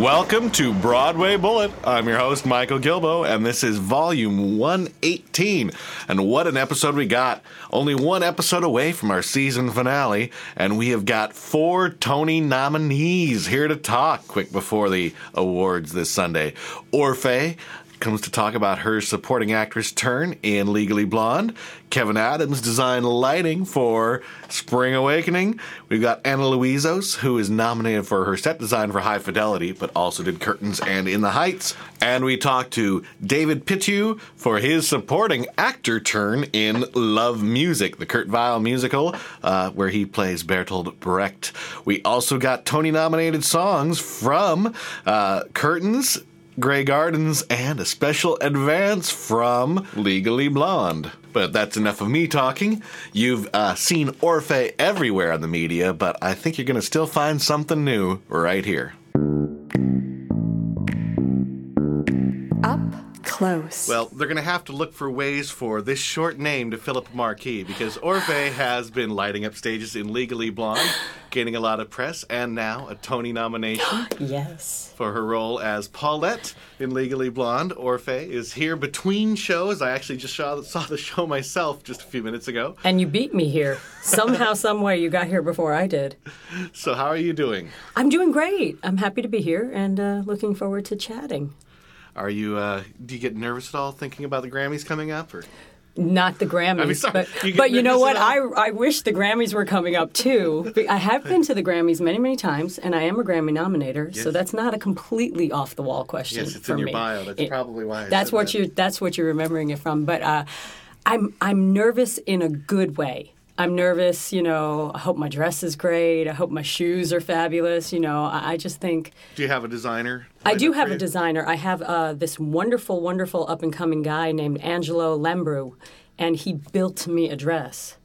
Welcome to Broadway Bullet. I'm your host, Michael Gilboe, and this is volume 118. And what an episode we got! Only one episode away from our season finale, and we have got four Tony nominees here to talk quick before the awards this Sunday. Orfeh comes to talk about her supporting actress turn in Legally Blonde. Kevin Adams designed lighting for Spring Awakening. We've got Anna Louizos, who is nominated for her set design for High Fidelity, but also did Curtains and In the Heights. And we talked to David Pittu for his supporting actor turn in LoveMusik, the Kurt Weill musical, uh, where he plays Bertolt Brecht. We also got Tony nominated songs from uh, Curtains, Grey Gardens, and a special advance from Legally Blonde. But that's enough of me talking. You've uh, seen Orfeh everywhere on the media, but I think you're going to still find something new right here. Close. Well, they're going to have to look for ways for this short name to fill up a marquee because Orfeh has been lighting up stages in Legally Blonde, gaining a lot of press, and now a Tony nomination. yes. for her role as Paulette in Legally Blonde. Orfeh is here between shows. I actually just saw, saw the show myself just a few minutes ago. And you beat me here. Somehow, some way, you got here before I did. So, how are you doing? I'm doing great. I'm happy to be here and uh, looking forward to chatting. Are you? Uh, do you get nervous at all thinking about the Grammys coming up? Or Not the Grammys, I mean, sorry, but you but you know what? I? I wish the Grammys were coming up too. I have been to the Grammys many many times, and I am a Grammy nominator, so that's not a completely off the wall question. yes, it's for in your me. bio. That's It- probably why. I That's what that. you that's what you're remembering it from. But uh, I'm I'm nervous in a good way. I'm nervous, you know. I hope my dress is great. I hope my shoes are fabulous. You know, I, I just think Do you have a designer? I do have a designer. I have uh, this wonderful, wonderful up and coming guy named Angelo Lembrew, and he built me a dress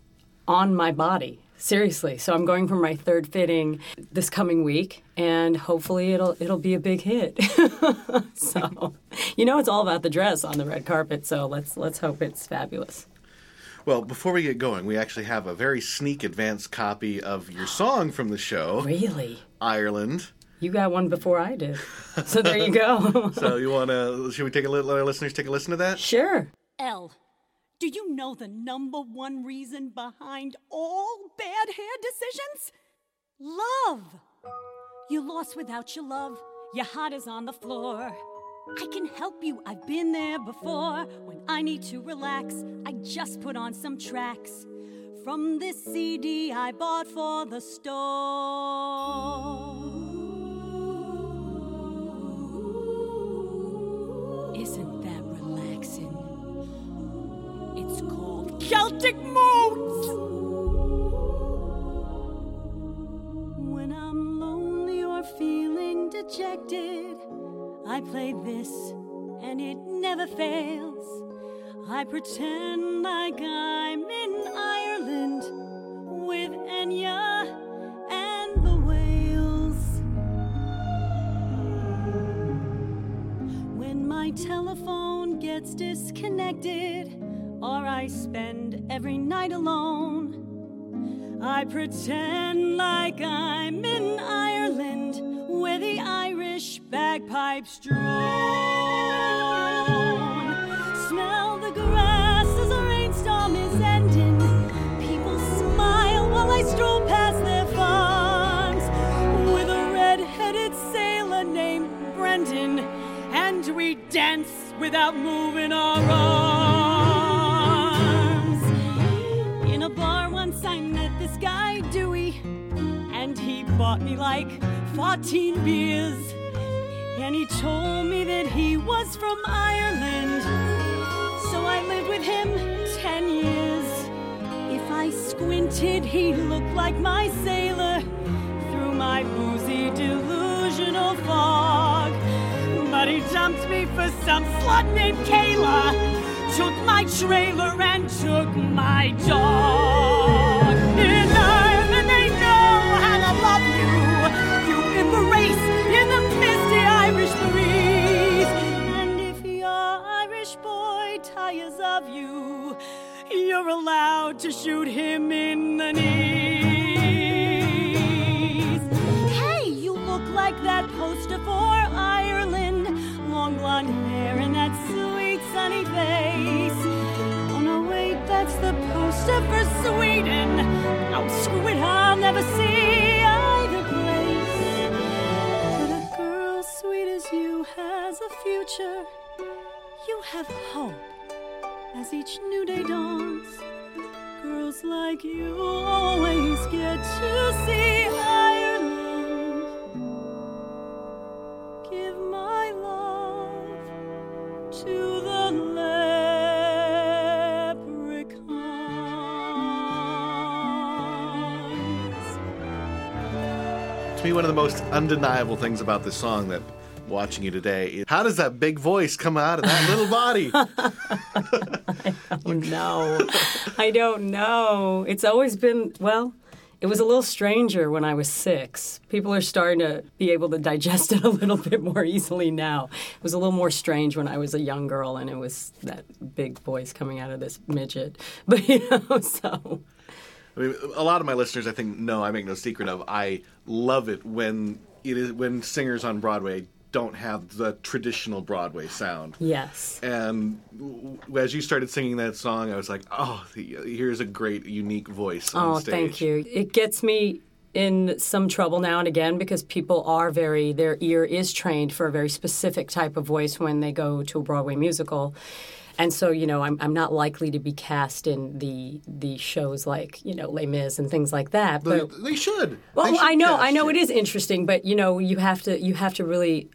on my body. Seriously. So I'm going for my third fitting this coming week, and hopefully it'll it'll be a big hit. so, you know, it's all about the dress on the red carpet. So let's let's hope it's fabulous. Well, before we get going, we actually have a very sneak advance copy of your song from the show, Really, Ireland. you got one before I did. So there you go. So you want to? Should we take a li- let our listeners take a listen to that? sure. L, do you know the number one reason behind all bad hair decisions? Love. You lost without your love. Your heart is on the floor. I can help you. I've been there before. When I need to relax, I just put on some tracks from this CD I bought for the store. Isn't that relaxing? It's called Celtic Moods! When I'm lonely or feeling dejected, I play this and it never fails. I pretend like I'm in Ireland with Enya and the whales. When my telephone gets disconnected, or I spend every night alone. I pretend like I'm in Ireland where the Irish bagpipes drone. Smell the grass as a rainstorm is ending. People smile while I stroll past their farms with a red-headed sailor named Brendan, and we dance without moving our arms. In a bar once I met this guy bought me like 14 beers. And he told me that he was from Ireland. So I lived with him ten years. If I squinted, he looked like my sailor through my boozy delusional fog. But he dumped me for some slut named Kayla, took my trailer and took my dog. Allowed to shoot him in the knees. Hey, you look like that poster for Ireland. Long blonde hair and that sweet sunny face. Oh no, wait, that's the poster for Sweden. Oh, screw it, I'll never see either place. But a girl sweet as you has a future. You have hope as each new day dawns. Girls like you always get to see Ireland. Give my love to the leprechauns. To me, one of the most undeniable things about this song that watching you today how does that big voice come out of that little body? Oh, no, I don't know. It's always been, well, it was a little stranger when I was six. People are starting to be able to digest it a little bit more easily now. It was a little more strange when I was a young girl and it was that big voice coming out of this midget. But, you know, so. I mean, a lot of my listeners, I think, know I make no secret of. I love it when it is when singers on Broadway don't have the traditional Broadway sound. Yes. And as you started singing that song, I was like, "Oh, the- here's a great, unique voice on Oh, stage." thank you. It gets me in some trouble now and again because people are very, their ear is trained for a very specific type of voice when they go to a Broadway musical. And so, you know, I'm, I'm not likely to be cast in the the shows like, you know, Les Mis and things like that. But they should. well, They should I know, I know it is interesting, but you know, you have to you have to really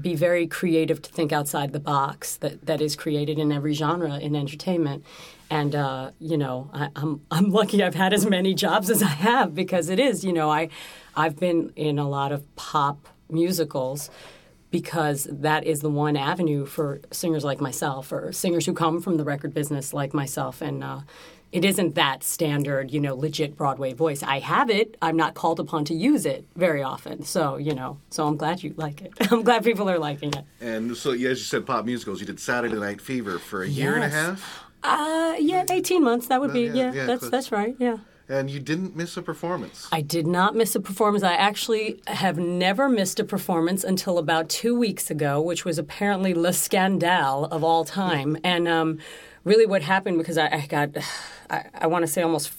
be very creative to think outside the box that, that is created in every genre in entertainment. And uh, you know, I, I'm I'm lucky I've had as many jobs as I have because it is, you know, I I've been in a lot of pop musicals because that is the one avenue for singers like myself or singers who come from the record business like myself. And uh, it isn't that standard you know legit broadway voice. I have it. I'm not called upon to use it very often. So you know so i'm glad you like it. I'm glad people are liking it. And so, as you said, pop musicals. You did Saturday Night Fever for a year and a half, uh, yeah 18 months. That would be yeah, yeah, yeah, that's close. that's right yeah and you didn't miss a performance. I did not miss a performance. I actually have never missed a performance until about two weeks ago, which was apparently Le Scandale of all time. And um, really, what happened because I, I got, I, I want to say almost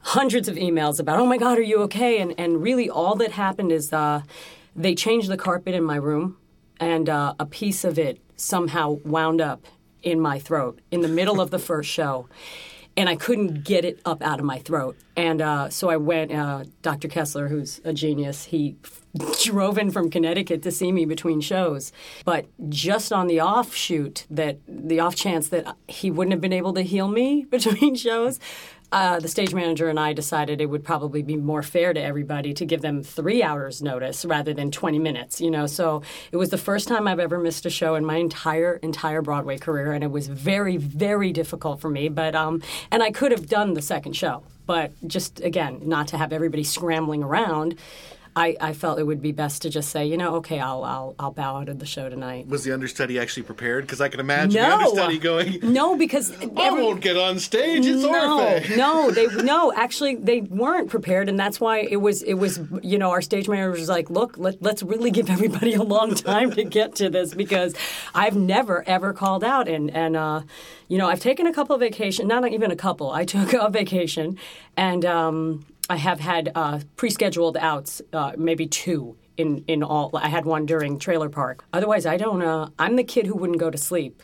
hundreds of emails about, oh my God, are you okay? And, and really, all that happened is uh, they changed the carpet in my room, and uh, a piece of it somehow wound up in my throat in the middle of the first show and I couldn't get it up out of my throat. And uh, so I went. Uh, Dr. Kessler, who's a genius, he drove in from Connecticut to see me between shows. But just on the offshoot that the off chance that he wouldn't have been able to heal me between shows. Uh, the stage manager and I decided it would probably be more fair to everybody to give them three hours notice rather than 20 minutes, you know. So it was the first time I've ever missed a show in my entire entire Broadway career, and it was very very difficult for me. But um, and I could have done the second show, but just again, not to have everybody scrambling around. I, I felt it would be best to just say, you know, okay, I'll I'll, I'll bow out of the show tonight. Was the understudy actually prepared? Because I can imagine the understudy going, no, because "I won't get on stage. It's no, Orfeh." no, they no. Actually, they weren't prepared, and that's why it was. It was you know, our stage manager was like, "Look, let, let's really give everybody a long time to get to this because I've never ever called out, and and uh, you know, I've taken a couple of vacation, not even a couple. I took a vacation, and um, I have had uh, pre-scheduled outs, uh, maybe two. In, in all, I had one during Trailer Park. Otherwise, I don't. Uh, I'm the kid who wouldn't go to sleep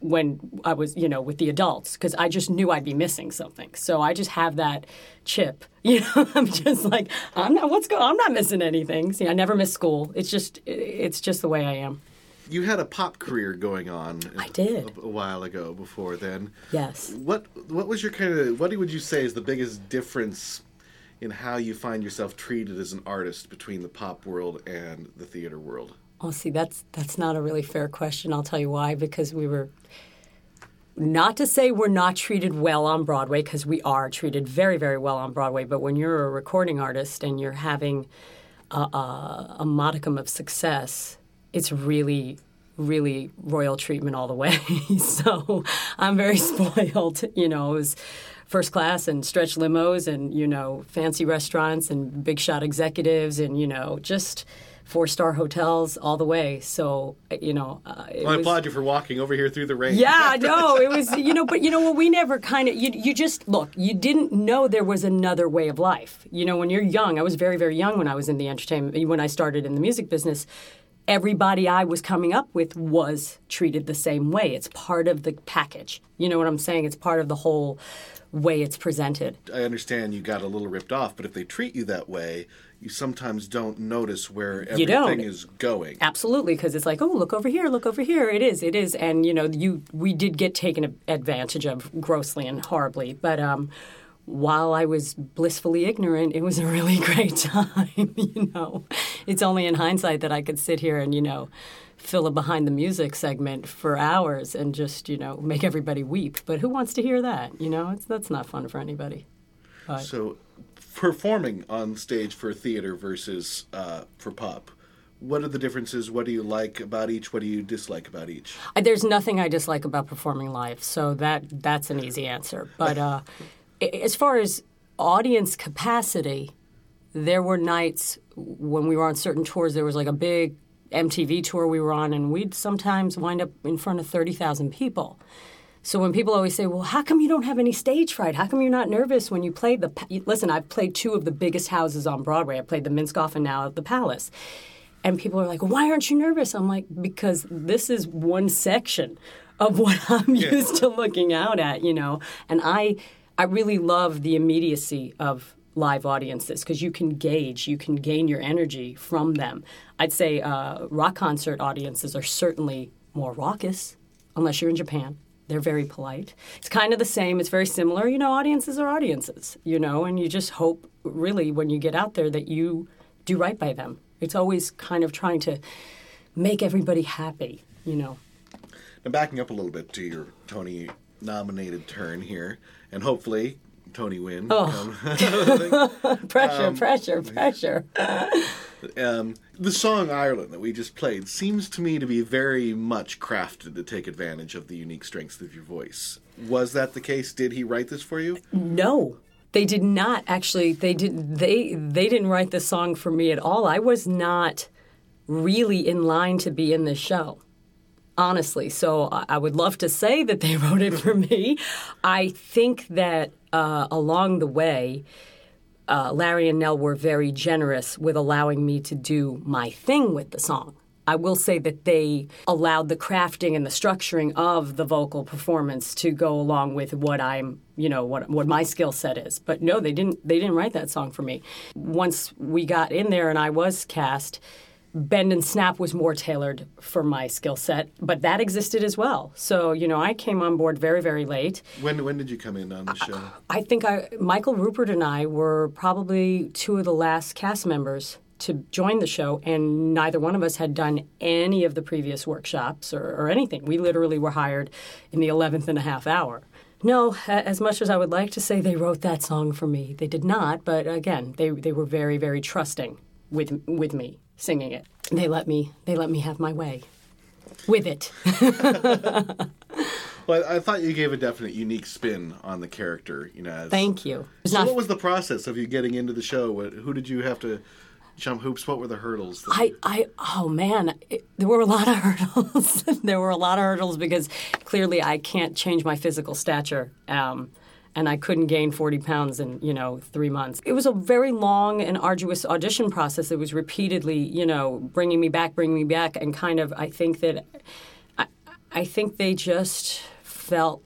when I was, you know, with the adults because I just knew I'd be missing something. So I just have that chip. You know, I'm just like I'm not. What's going? I'm not missing anything. See, I never miss school. It's just, it's just the way I am. you had a pop career going on. I did. a, a while ago. Before then, Yes. what what was your kind of what would you say is the biggest difference in how you find yourself treated as an artist between the pop world and the theater world? Oh, see, that's that's not a really fair question. I'll tell you why. Because we were not to say we're not treated well on Broadway, because we are treated very, very well on Broadway. But when you're a recording artist and you're having a, a, a modicum of success, it's really really royal treatment all the way. so I'm very spoiled. You know, it was first class and stretch limos and, you know, fancy restaurants and big shot executives and, you know, just four star hotels all the way. So, you know, uh, Well, I was- applaud you for walking over here through the rain. yeah, no, it was you know, but you know what? We never kind of you you just look. You didn't know there was another way of life. You know, when you're young, I was very very young when I was in the entertainment. When I started in the music business, everybody I was coming up with was treated the same way. It's part of the package. You know what I'm saying? It's part of the whole way it's presented. I understand you got a little ripped off, but if they treat you that way, you sometimes don't notice where everything is going. Absolutely, because it's like, oh, look over here, look over here. It is, it is, and you know, you we did get taken advantage of grossly and horribly, but um, while I was blissfully ignorant, it was a really great time. You know, it's only in hindsight that I could sit here and you know fill a behind the music segment for hours and just you know make everybody weep. But who wants to hear that? You know, it's that's not fun for anybody. So, performing on stage for theater versus uh, for pop, what are the differences? What do you like about each? What do you dislike about each? There's nothing I dislike about performing live, so that that's an easy answer. But uh, as far as audience capacity, there were nights when we were on certain tours. There was like a big MTV tour we were on, and we'd sometimes wind up in front of thirty thousand people. So when people always say, "Well, how come you don't have any stage fright? How come you're not nervous when you play the?" Pa-" Listen, I've played two of the biggest houses on Broadway. I played the Minskoff and now at the Palace. And people are like, "Why aren't you nervous?" I'm like, "Because this is one section of what I'm used to looking out at, you know." And I, I really love the immediacy of live audiences because you can gauge, you can gain your energy from them. I'd say uh, rock concert audiences are certainly more raucous, unless you're in Japan. They're very polite. It's kind of the same. It's very similar. You know, audiences are audiences, you know, and you just hope, really, when you get out there, that you do right by them. It's always kind of trying to make everybody happy, you know. Now, backing up a little bit to your Tony nominated turn here, and hopefully Tony win. Oh. Pressure, pressure, pressure. Um, the song Ireland that we just played seems to me to be very much crafted to take advantage of the unique strengths of your voice. Was that the case? Did he write this for you? No, they did not actually. They did. They they didn't write the song for me at all. I was not really in line to be in this show, honestly. So I would love to say that they wrote it for me. I think that uh, along the way. Uh, Larry and Nell were very generous with allowing me to do my thing with the song. I will say that they allowed the crafting and the structuring of the vocal performance to go along with what I'm, you know, what what my skill set is. But no, they didn't. They didn't write that song for me. Once we got in there and I was cast, Bend and Snap was more tailored for my skill set, but that existed as well. So you know, I came on board very very late. When when did you come in on the show? I think I, Michael Rupert and I were probably two of the last cast members to join the show, and neither one of us had done any of the previous workshops or, or anything. We literally were hired in the 11th and a half hour. No, as much as I would like to say they wrote that song for me, they did not. But again, they, they were very, very trusting with with me singing it. They let me they let me have my way with it. Well, I thought you gave a definite unique spin on the character. You know, as, Thank you. So, not what was the process of you getting into the show? What, who did you have to jump hoops? What were the hurdles? I, you- I, oh man, it, there were a lot of hurdles. there were a lot of hurdles because clearly I can't change my physical stature. Um, and I couldn't gain 40 pounds in, you know, three months. It was a very long and arduous audition process. that was repeatedly, you know, bringing me back, bringing me back. And kind of, I think that, I, I think they just felt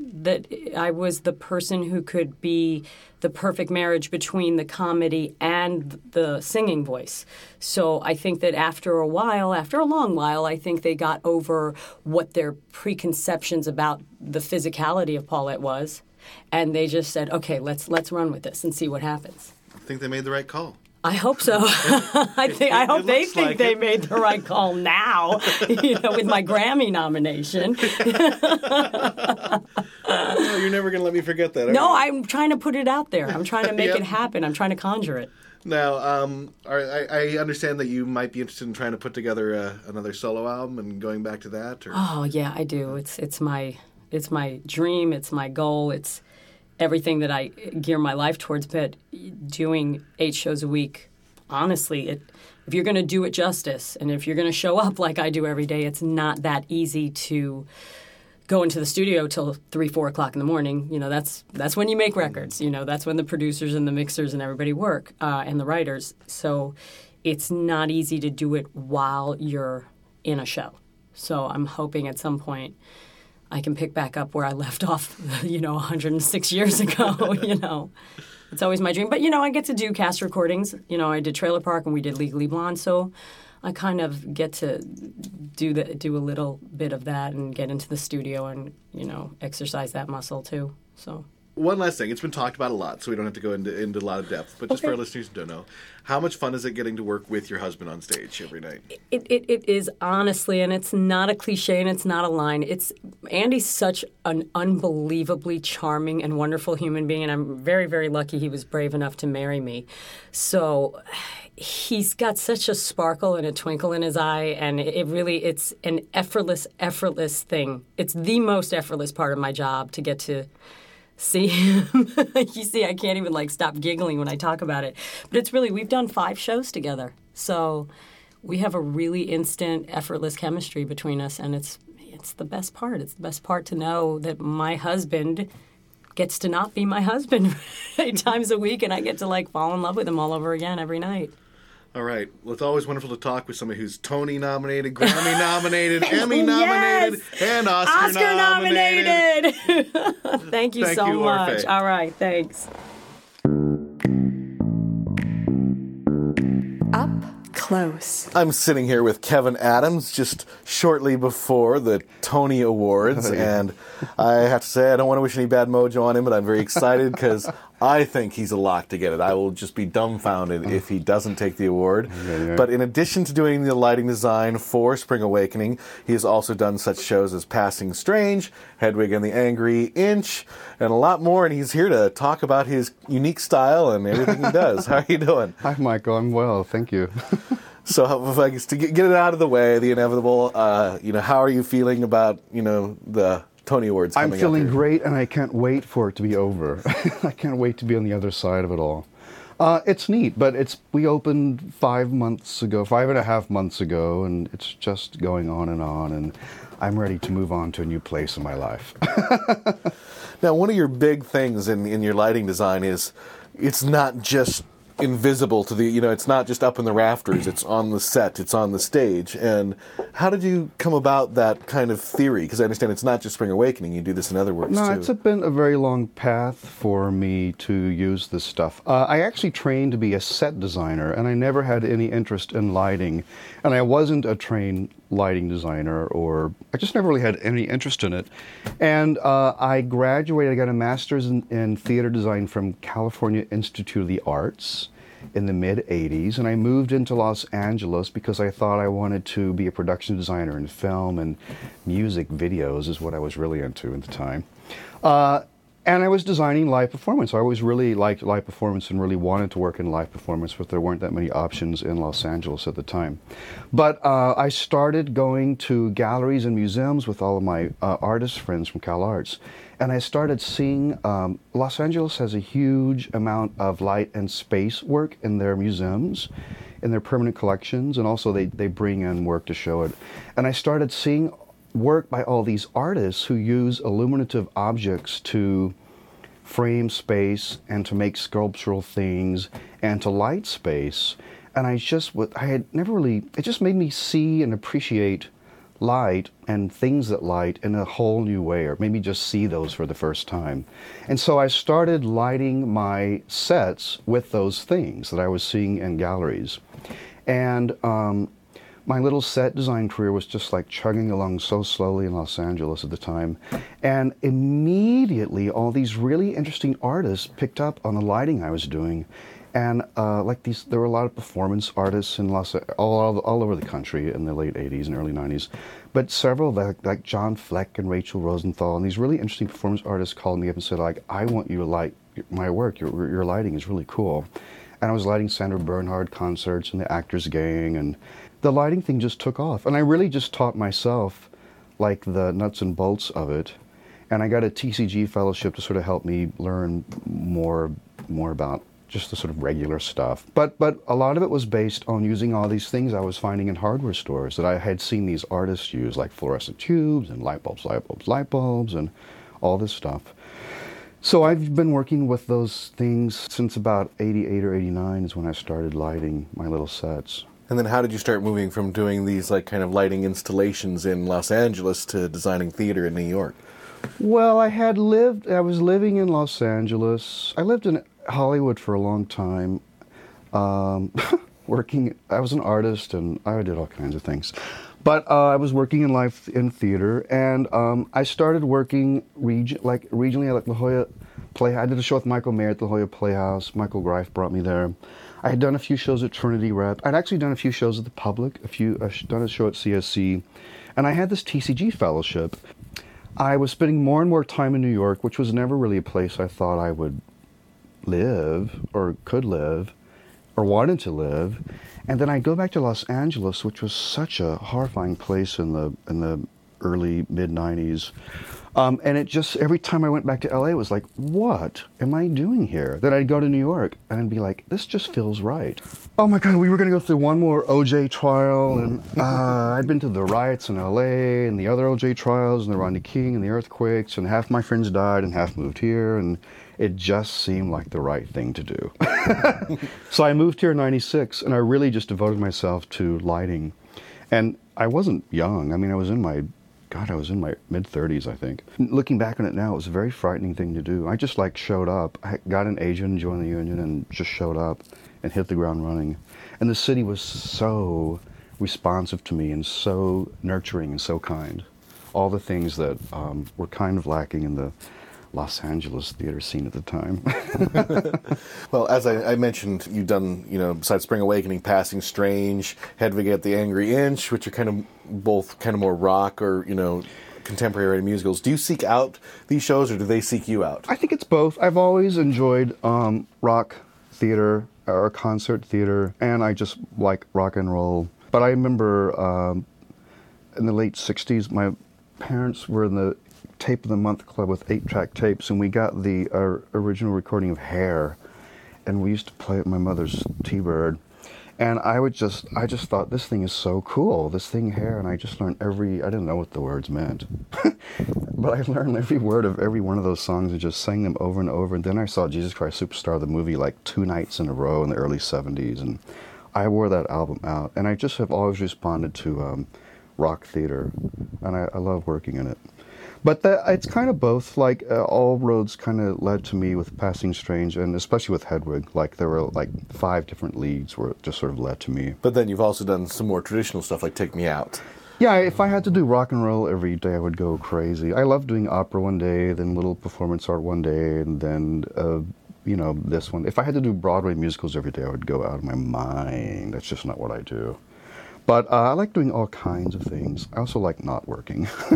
that I was the person who could be the perfect marriage between the comedy and and the singing voice. So I think that after a while, after a long while, I think they got over what their preconceptions about the physicality of Paulette was, and they just said, "Okay, let's let's run with this and see what happens." I think they made the right call. I hope so. I think I hope they think like they it. made the right call now, you know, with my Grammy nomination. Oh, you're never going to let me forget that. No, you? I'm trying to put it out there. I'm trying to make Yep. it happen. I'm trying to conjure it. Now, um, I, I understand that you might be interested in trying to put together uh, another solo album and going back to that. Or Oh yeah, I do. It's it's my it's my dream. It's my goal. It's everything that I gear my life towards. But doing eight shows a week, honestly, it if you're going to do it justice, and if you're going to show up like I do every day, it's not that easy to go into the studio till three, four o'clock in the morning. You know, that's that's when you make records. You know, that's when the producers and the mixers and everybody work, uh, and the writers. So it's not easy to do it while you're in a show. So I'm hoping at some point I can pick back up where I left off. You know, 106 years ago. you know. It's always my dream. But, you know, I get to do cast recordings. You know, I did Trailer Park and we did Legally Blonde. So I kind of get to do the, do a little bit of that and get into the studio and, you know, exercise that muscle too. So One last thing. It's been talked about a lot, so we don't have to go into, into a lot of depth. But just for our listeners who don't know, how much fun is it getting to work with your husband on stage every night? It, it, it is honestly, and it's not a cliche and it's not a line. It's Andy's such an unbelievably charming and wonderful human being, and I'm very, very lucky he was brave enough to marry me. So he's got such a sparkle and a twinkle in his eye, and it, it really it's an effortless, effortless thing. It's the most effortless part of my job to get to see him. you see, I can't even like stop giggling when I talk about it. But it's really we've done five shows together, so we have a really instant, effortless chemistry between us, and it's it's the best part. It's the best part to know that my husband gets to not be my husband eight times a week, and I get to like fall in love with him all over again every night. All right. Well, it's always wonderful to talk with somebody who's Tony nominated, Grammy nominated, Emmy Yes! nominated, and Oscar, Oscar nominated. Thank you Thank so you, much. Faye. All right, thanks. Close. I'm sitting here with Kevin Adams just shortly before the Tony Awards, and I have to say I don't want to wish any bad mojo on him, but I'm very excited because I think he's a lock to get it. I will just be dumbfounded if he doesn't take the award. yeah. But in addition to doing the lighting design for Spring Awakening, he has also done such shows as Passing Strange, Hedwig and the Angry Inch, and a lot more. And he's here to talk about his unique style and everything he does. How are you doing? Hi, Michael. I'm well, thank you. So, how- I guess to get get it out of the way, the inevitable. Uh, you know, how are you feeling about you know the Tony Awards? I'm coming up feeling great, and I can't wait for it to be over. I can't wait to be on the other side of it all. Uh, it's neat, but it's we opened five months ago, five and a half months ago, and it's just going on and on. And I'm ready to move on to a new place in my life. Now, one of your big things in in your lighting design is it's not just invisible to the you know it's not just up in the rafters it's on the set it's on the stage and how did you come about that kind of theory because i understand it's not just spring awakening you do this in other works No, too it's been a very long path for me to use this stuff. Uh, I actually trained to be a set designer, and I never had any interest in lighting. And I wasn't a trained lighting designer, or I just never really had any interest in it. And uh, I graduated, I got a master's in, in theater design from California Institute of the Arts in the mid 80s and I moved into Los Angeles because I thought I wanted to be a production designer in film and music videos is what I was really into at the time. Uh, and I was designing live performance. I always really liked live performance and really wanted to work in live performance, but there weren't that many options in Los Angeles at the time. But uh, I started going to galleries and museums with all of my uh, artist friends from Cal Arts. And I started seeing um, Los Angeles has a huge amount of light and space work in their museums, in their permanent collections, and also they, they bring in work to show it. And I started seeing work by all these artists who use illuminative objects to frame space and to make sculptural things and to light space. And I just, I had never really, it just made me see and appreciate light and things that light in a whole new way, or maybe just see those for the first time. And so I started lighting my sets with those things that I was seeing in galleries. And um, my little set design career was just like chugging along so slowly in Los Angeles at the time. And immediately, all these really interesting artists picked up on the lighting I was doing. And uh, like these, there were a lot of performance artists in Los, all, all, all over the country in the late 80s and early 90s. But several, like, like John Fleck and Rachel Rosenthal, and these really interesting performance artists called me up and said, like, I want you to light my work. Your, your lighting is really cool. And I was lighting Sandra Bernhard concerts and the Actors Gang, and the lighting thing just took off. And I really just taught myself like the nuts and bolts of it. And I got a TCG fellowship to sort of help me learn more more about just the sort of regular stuff. But but a lot of it was based on using all these things I was finding in hardware stores that I had seen these artists use, like fluorescent tubes and light bulbs, light bulbs, light bulbs, and all this stuff. So I've been working with those things since about 88 or 89 is when I started lighting my little sets. And then how did you start moving from doing these like kind of lighting installations in Los Angeles to designing theater in New York? Well, I had lived, I was living in Los Angeles. I lived in Hollywood for a long time. Um, working, I was an artist and I did all kinds of things. But uh, I was working in life in theater, and um, I started working regi- like regionally at like La Jolla Play. I did a show with Michael Mayer at La Jolla Playhouse. Michael Greif brought me there. I had done a few shows at Trinity Rep. I'd actually done a few shows at the public. A few, I've done a show at CSC, and I had this TCG fellowship. I was spending more and more time in New York, which was never really a place I thought I would live or could live or wanted to live. And then I go back to Los Angeles, which was such a horrifying place in the in the early mid '90s. Um, and it just every time I went back to LA, it was like, what am I doing here? Then I'd go to New York and I'd be like, this just feels right. Oh my God, we were going to go through one more OJ trial, and uh, I'd been to the riots in LA and the other OJ trials and the Rodney King and the earthquakes, and half my friends died and half moved here, and it just seemed like the right thing to do. so I moved here in 96 and I really just devoted myself to lighting. And I wasn't young. I mean, I was in my, God, I was in my mid 30s, I think. Looking back on it now, it was a very frightening thing to do. I just like showed up. I got an agent, joined the union, and just showed up and hit the ground running. And the city was so responsive to me and so nurturing and so kind. All the things that um, were kind of lacking in the Los Angeles theater scene at the time. well, as I, I, mentioned, you've done, you know, besides Spring Awakening, Passing Strange, Hedwig at the Angry Inch, which are kind of both kind of more rock or, you know, contemporary musicals. Do you seek out these shows or do they seek you out? I think it's both. I've always enjoyed um, rock theater or concert theater, and I just like rock and roll. But I remember um, in the late 60s, my parents were in the Tape of the Month Club with eight track tapes, and we got the uh, original recording of Hair, and we used to play at my mother's T Bird. And I would just, I just thought this thing is so cool, this thing Hair, and I just learned every, I didn't know what the words meant, but I learned every word of every one of those songs and just sang them over and over. And then I saw Jesus Christ Superstar, the movie, like two nights in a row in the early 70s, and I wore that album out. And I just have always responded to um, rock theater, and I, I love working in it. But the, it's kind of both. Like uh, all roads kind of led to me with Passing Strange, and especially with Hedwig. Like there were like five different leads where it just sort of led to me. But then you've also done some more traditional stuff, like Take Me Out. Yeah, if I had to do rock and roll every day, I would go crazy. I love doing opera one day, then little performance art one day, and then. Uh, you know, this one. If I had to do Broadway musicals every day, I would go out of my mind. That's just not what I do. But uh, I like doing all kinds of things. I also like not working.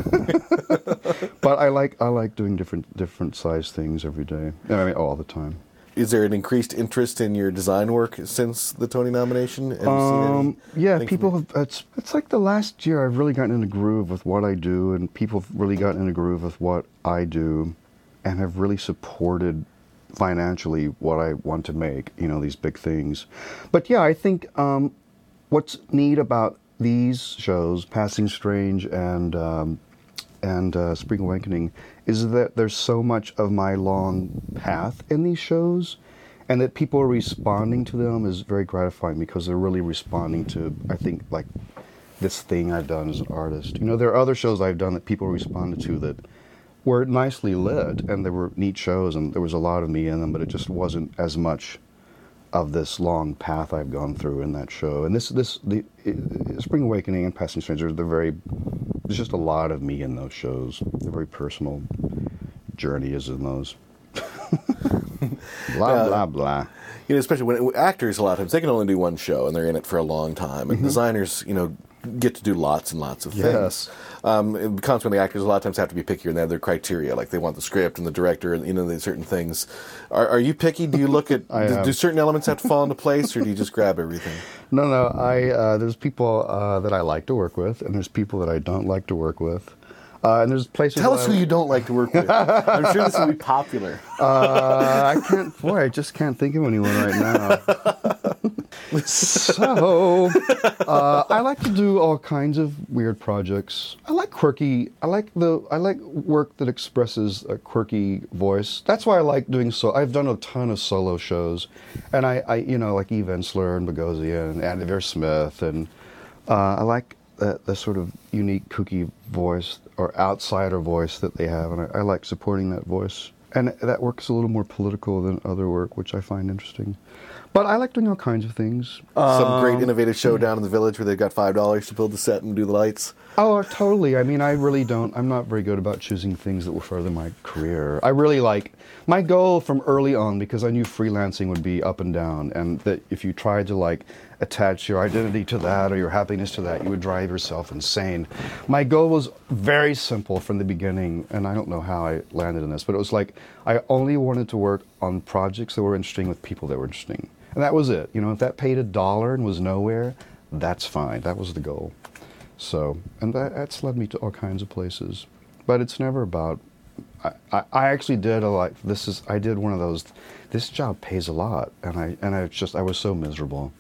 but I like I like doing different different size things every day. I mean, all the time. Is there an increased interest in your design work since the Tony nomination? Um, yeah, people have. It's it's like the last year I've really gotten in a groove with what I do, and people have really gotten in a groove with what I do, and have really supported financially what I want to make. You know, these big things. But yeah, I think um, what's neat about these shows, Passing Strange and um, and uh, Spring Awakening, is that there's so much of my long path in these shows, and that people are responding to them is very gratifying because they're really responding to, I think, like this thing I've done as an artist. You know, there are other shows I've done that people responded to that were nicely lit and they were neat shows and there was a lot of me in them, but it just wasn't as much of this long path I've gone through in that show. And this, this, the uh, Spring Awakening and Passing Strangers, they're very. There's just a lot of me in those shows. They're very personal journey is in those. blah Uh, blah blah. You know, especially when actors, a lot of times they can only do one show and they're in it for a long time, Mm-hmm. and designers, you know, get to do lots and lots of things. Yes. Um, and consequently, actors a lot of times have to be picky and they have their criteria, like they want the script and the director, and you know, certain things. Are, are you picky? Do you look at I do, do certain elements have to fall into place, or do you just grab everything? No, no. I uh, there's people uh, that I like to work with, and there's people that I don't like to work with. Uh, and there's places. Tell us who you don't like to work with. I'm sure this will be popular. Uh, I can't. Boy, I just can't think of anyone right now. So, uh, I like to do all kinds of weird projects. I like quirky. I like the. I like work that expresses a quirky voice. That's why I like doing so. I've done a ton of solo shows, and I, I you know, like Eve Ensler and Bogosian and Anna Deavere Smith, and uh, I like that the sort of unique, kooky voice or outsider voice that they have, and I, I like supporting that voice. And that work is a little more political than other work, which I find interesting. But I like doing all kinds of things. Some great um, innovative show down in the village where they've got five dollars to build the set and do the lights. Oh, totally. I mean, I really don't. I'm not very good about choosing things that will further my career. I really like my goal from early on because I knew freelancing would be up and down, and that if you tried to like attach your identity to that or your happiness to that, you would drive yourself insane. My goal was very simple from the beginning, and I don't know how I landed in this, but it was like I only wanted to work on projects that were interesting with people that were interesting, and that was it. You know, if that paid a dollar and was nowhere, that's fine. That was the goal. So, and that, that's led me to all kinds of places. But it's never about. I, I, I actually did a lot. This is I did one of those. This job pays a lot, and I and I just I was so miserable,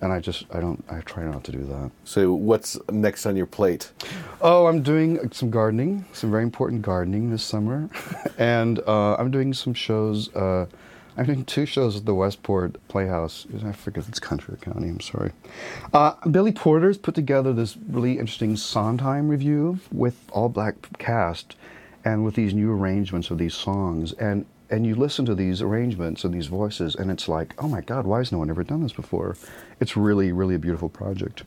and I just I don't I try not to do that. So, what's next on your plate? Oh, I'm doing some gardening, some very important gardening this summer, and uh, I'm doing some shows. Uh, I'm doing two shows at the Westport Playhouse. I forget if it's country or county. I'm sorry. Uh, Billy Porter's put together this really interesting Sondheim revue with all black cast, and with these new arrangements of these songs. And and you listen to these arrangements and these voices, and it's like, oh my God, why has no one ever done this before? It's really, really a beautiful project.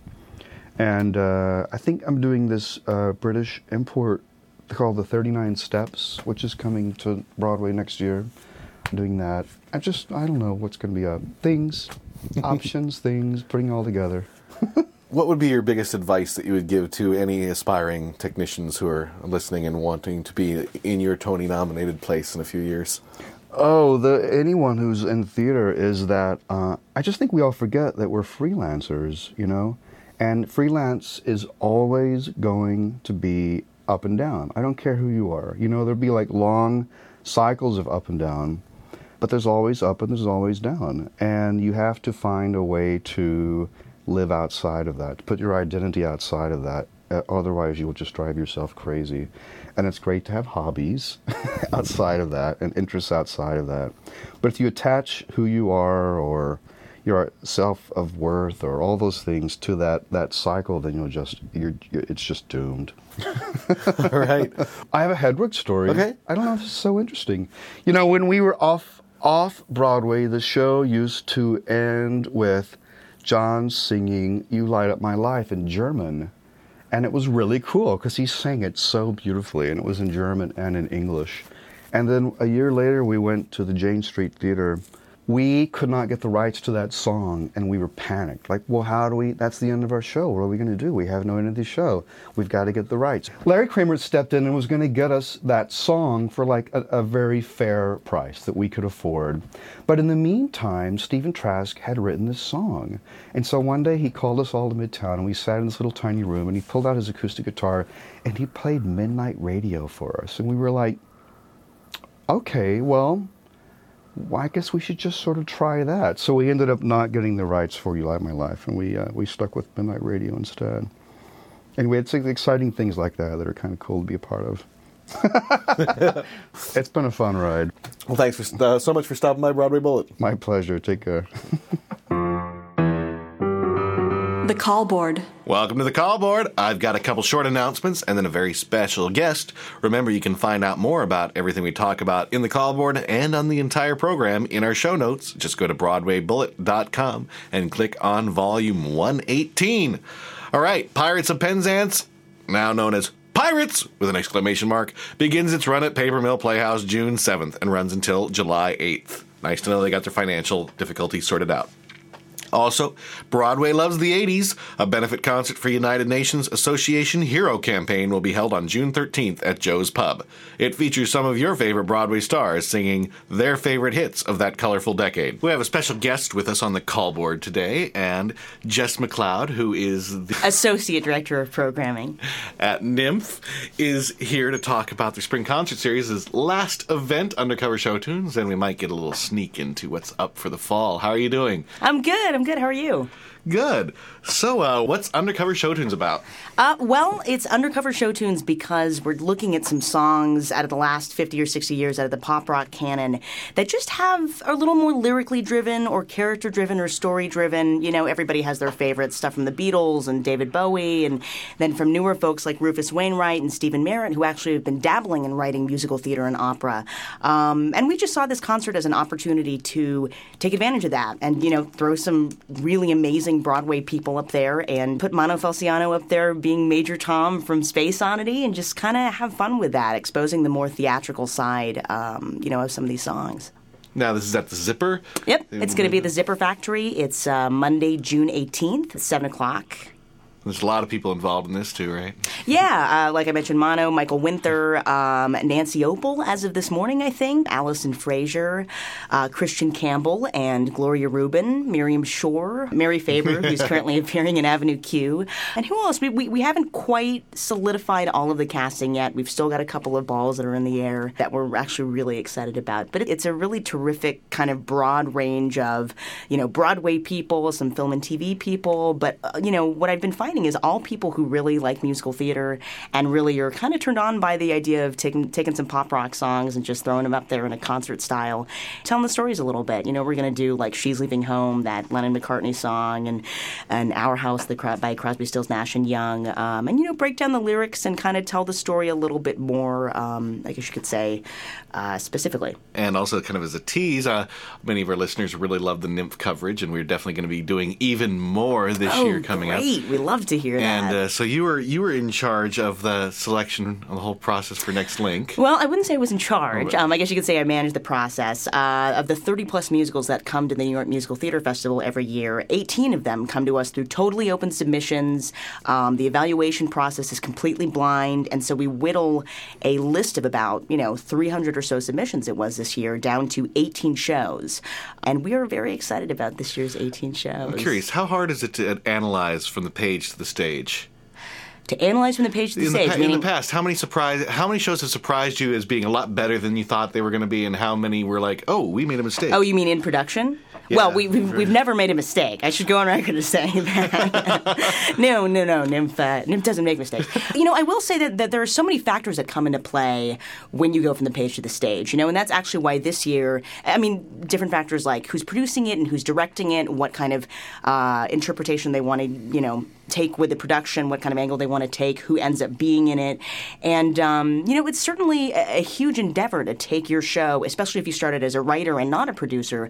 And uh, I think I'm doing this uh, British import called The 39 Steps, which is coming to Broadway next year. Doing that. I just, I don't know what's going to be up. Things, options, things, putting all together. What would be your biggest advice that you would give to any aspiring technicians who are listening and wanting to be in your Tony nominated place in a few years? Oh, the anyone who's in theater is that uh, I just think we all forget that we're freelancers, you know, and freelance is always going to be up and down. I don't care who you are, you know. There'll be like long cycles of up and down, but there's always up and there's always down, and you have to find a way to live outside of that, to put your identity outside of that. Uh, otherwise, you will just drive yourself crazy. And it's great to have hobbies outside of that and interests outside of that. But if you attach who you are or your self of worth or all those things to that, that cycle, then you'll just you're, you're it's just doomed. All right. I have a Hedwig story. Okay. I don't know if it's so interesting. You know, when we were off off Broadway, the show used to end with John singing "You Light Up My Life" in German, and it was really cool because he sang it so beautifully, and it was in German and in English. And then a year later, we went to the Jane Street Theater. We could not get the rights to that song, and we were panicked. Like, well, how do we? That's the end of our show. What are we going to do? We have no end of the show. We've got to get the rights. Larry Kramer stepped in and was going to get us that song for like a, a very fair price that we could afford. But in the meantime, Stephen Trask had written this song. And so one day he called us all to Midtown, and we sat in this little tiny room, and he pulled out his acoustic guitar, and he played Midnight Radio for us. And we were like, okay, well, well, I guess we should just sort of try that. So we ended up not getting the rights for You Light My Life, and we uh, we stuck with Midnight Radio instead. And we had exciting things like that that are kind of cool to be a part of. it's been a fun ride. Well, thanks for, uh, so much for stopping by Broadway Bullet. My pleasure. Take care. The hmm. call board. Welcome to the call board. I've got a couple short announcements and then a very special guest. Remember, you can find out more about everything we talk about in the call board and on the entire program in our show notes. Just go to BroadwayBullet.com and click on volume 118. All right, Pirates of Penzance, now known as Pirates with an exclamation mark, begins its run at Paper Mill Playhouse June 7th and runs until July 8th. Nice to know they got their financial difficulties sorted out. Also, Broadway Loves the 80s, a benefit concert for United Nations Association Hero Campaign will be held on June 13th at Joe's Pub. It features some of your favorite Broadway stars singing their favorite hits of that colorful decade. We have a special guest with us on the call board today, and Jess McLeod, who is the Associate Director of Programming. at NYMF, is here to talk about the Spring Concert Series' last event, Undercover Show Tunes, and we might get a little sneak into what's up for the fall. How are you doing? I'm good. I'm good. How are you? Good. So, uh, what's Undercover Show Tunes about? Uh, well, it's undercover show tunes because we're looking at some songs out of the last 50 or 60 years out of the pop rock canon that just have are a little more lyrically driven or character driven or story driven. You know, everybody has their favorite stuff from the Beatles and David Bowie, and then from newer folks like Rufus Wainwright and Stephin Merritt, who actually have been dabbling in writing musical theater and opera. Um, and we just saw this concert as an opportunity to take advantage of that and, you know, throw some really amazing Broadway people up there and put Mono Felciano up there being Major Tom from Space Oddity and just kind of have fun with that, exposing the more theatrical side, um, you know, of some of these songs. Now, this is at the Zipper. Yep, it's going to be the Zipper Factory. It's uh, Monday, June 18th, 7 o'clock. There's a lot of people involved in this, too, right? Yeah, uh, like I mentioned, Mono, Michael Winther, um, Nancy Opel, as of this morning, I think, Alison Fraser, uh, Christian Campbell, and Gloria Reuben, Miriam Shore, Mary Faber, who's currently appearing in Avenue Q, and who else? We, we, we haven't quite solidified all of the casting yet. We've still got a couple of balls that are in the air that we're actually really excited about. But it's a really terrific kind of broad range of, you know, Broadway people, some film and TV people, but, uh, you know, what I've been finding is all people who really like musical theater and really are kind of turned on by the idea of taking taking some pop rock songs and just throwing them up there in a concert style, telling the stories a little bit. You know, we're going to do like "She's Leaving Home," that Lennon McCartney song, and and "Our House" the by Crosby, Stills, Nash and Young, um, and you know, break down the lyrics and kind of tell the story a little bit more. Um, I guess you could say uh, specifically. And also, kind of as a tease, uh, many of our listeners really love the NYMF coverage, and we're definitely going to be doing even more this Oh, year coming up. great! We love to hear And that. uh, so you were you were in charge of the selection of the whole process for Next Link. Well, I wouldn't say I was in charge. Um, I guess you could say I managed the process. Uh, of the 30 plus musicals that come to the New York Musical Theater Festival every year, 18 of them come to us through totally open submissions. Um, the evaluation process is completely blind, and so we whittle a list of about, you know, 300 or so submissions it was this year down to 18 shows. And we are very excited about this year's 18 shows. I'm curious, how hard is it to analyze from the page to the stage? To analyze from the page to the in, stage, the, pa- in the past, how many surprise, how many shows have surprised you as being a lot better than you thought they were going to be, and how many were like, "Oh, we made a mistake." Oh, you mean in production? well, we, we've, we've never made a mistake. I should go on record as saying that. no, no, no. NYMF, uh, NYMF doesn't make mistakes. You know, I will say that, that there are so many factors that come into play when you go from the page to the stage, you know, and that's actually why this year, I mean, different factors like who's producing it and who's directing it, what kind of uh, interpretation they want to, you know, take with the production, what kind of angle they want to take, who ends up being in it. And, um, you know, it's certainly a, a huge endeavor to take your show, especially if you started as a writer and not a producer,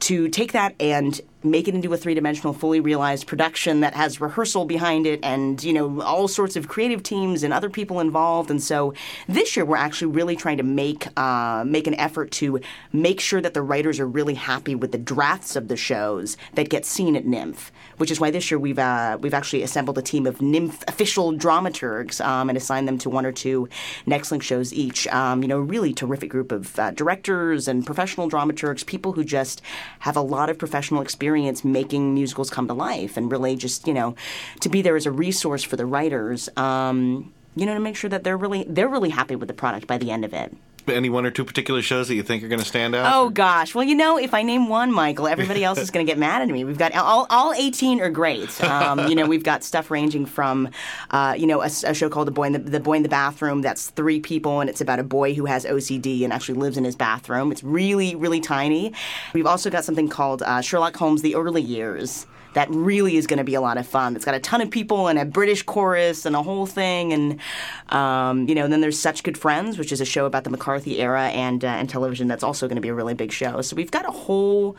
to take that and make it into a three-dimensional fully realized production that has rehearsal behind it and you know all sorts of creative teams and other people involved. And so this year we're actually really trying to make uh, make an effort to make sure that the writers are really happy with the drafts of the shows that get seen at NYMF which is why this year we've uh, we've actually assembled a team of NYMF official dramaturgs um, and assigned them to one or two next link shows each. Um, you know really terrific group of uh, directors and professional dramaturgs people who just have a lot of professional experience making musicals come to life and really just you know to be there as a resource for the writers um, you know to make sure that they're really they're really happy with the product by the end of it Any one or two particular shows that you think are going to stand out? Oh gosh. Well, you know, if I name one, Michael, everybody else is going to get mad at me. We've got all, all 18 are great. Um, you know, we've got stuff ranging from, uh, you know, a, a show called The Boy in the, the Boy in the Bathroom. That's three people, and it's about a boy who has OCD and actually lives in his bathroom. It's really, really tiny. We've also got something called uh, Sherlock Holmes: The Early Years. That really is going to be a lot of fun. It's got a ton of people and a British chorus and a whole thing, and um, you know, and then there's Such Good Friends, which is a show about the McCarthy era and uh, and television. That's also going to be a really big show. So we've got a whole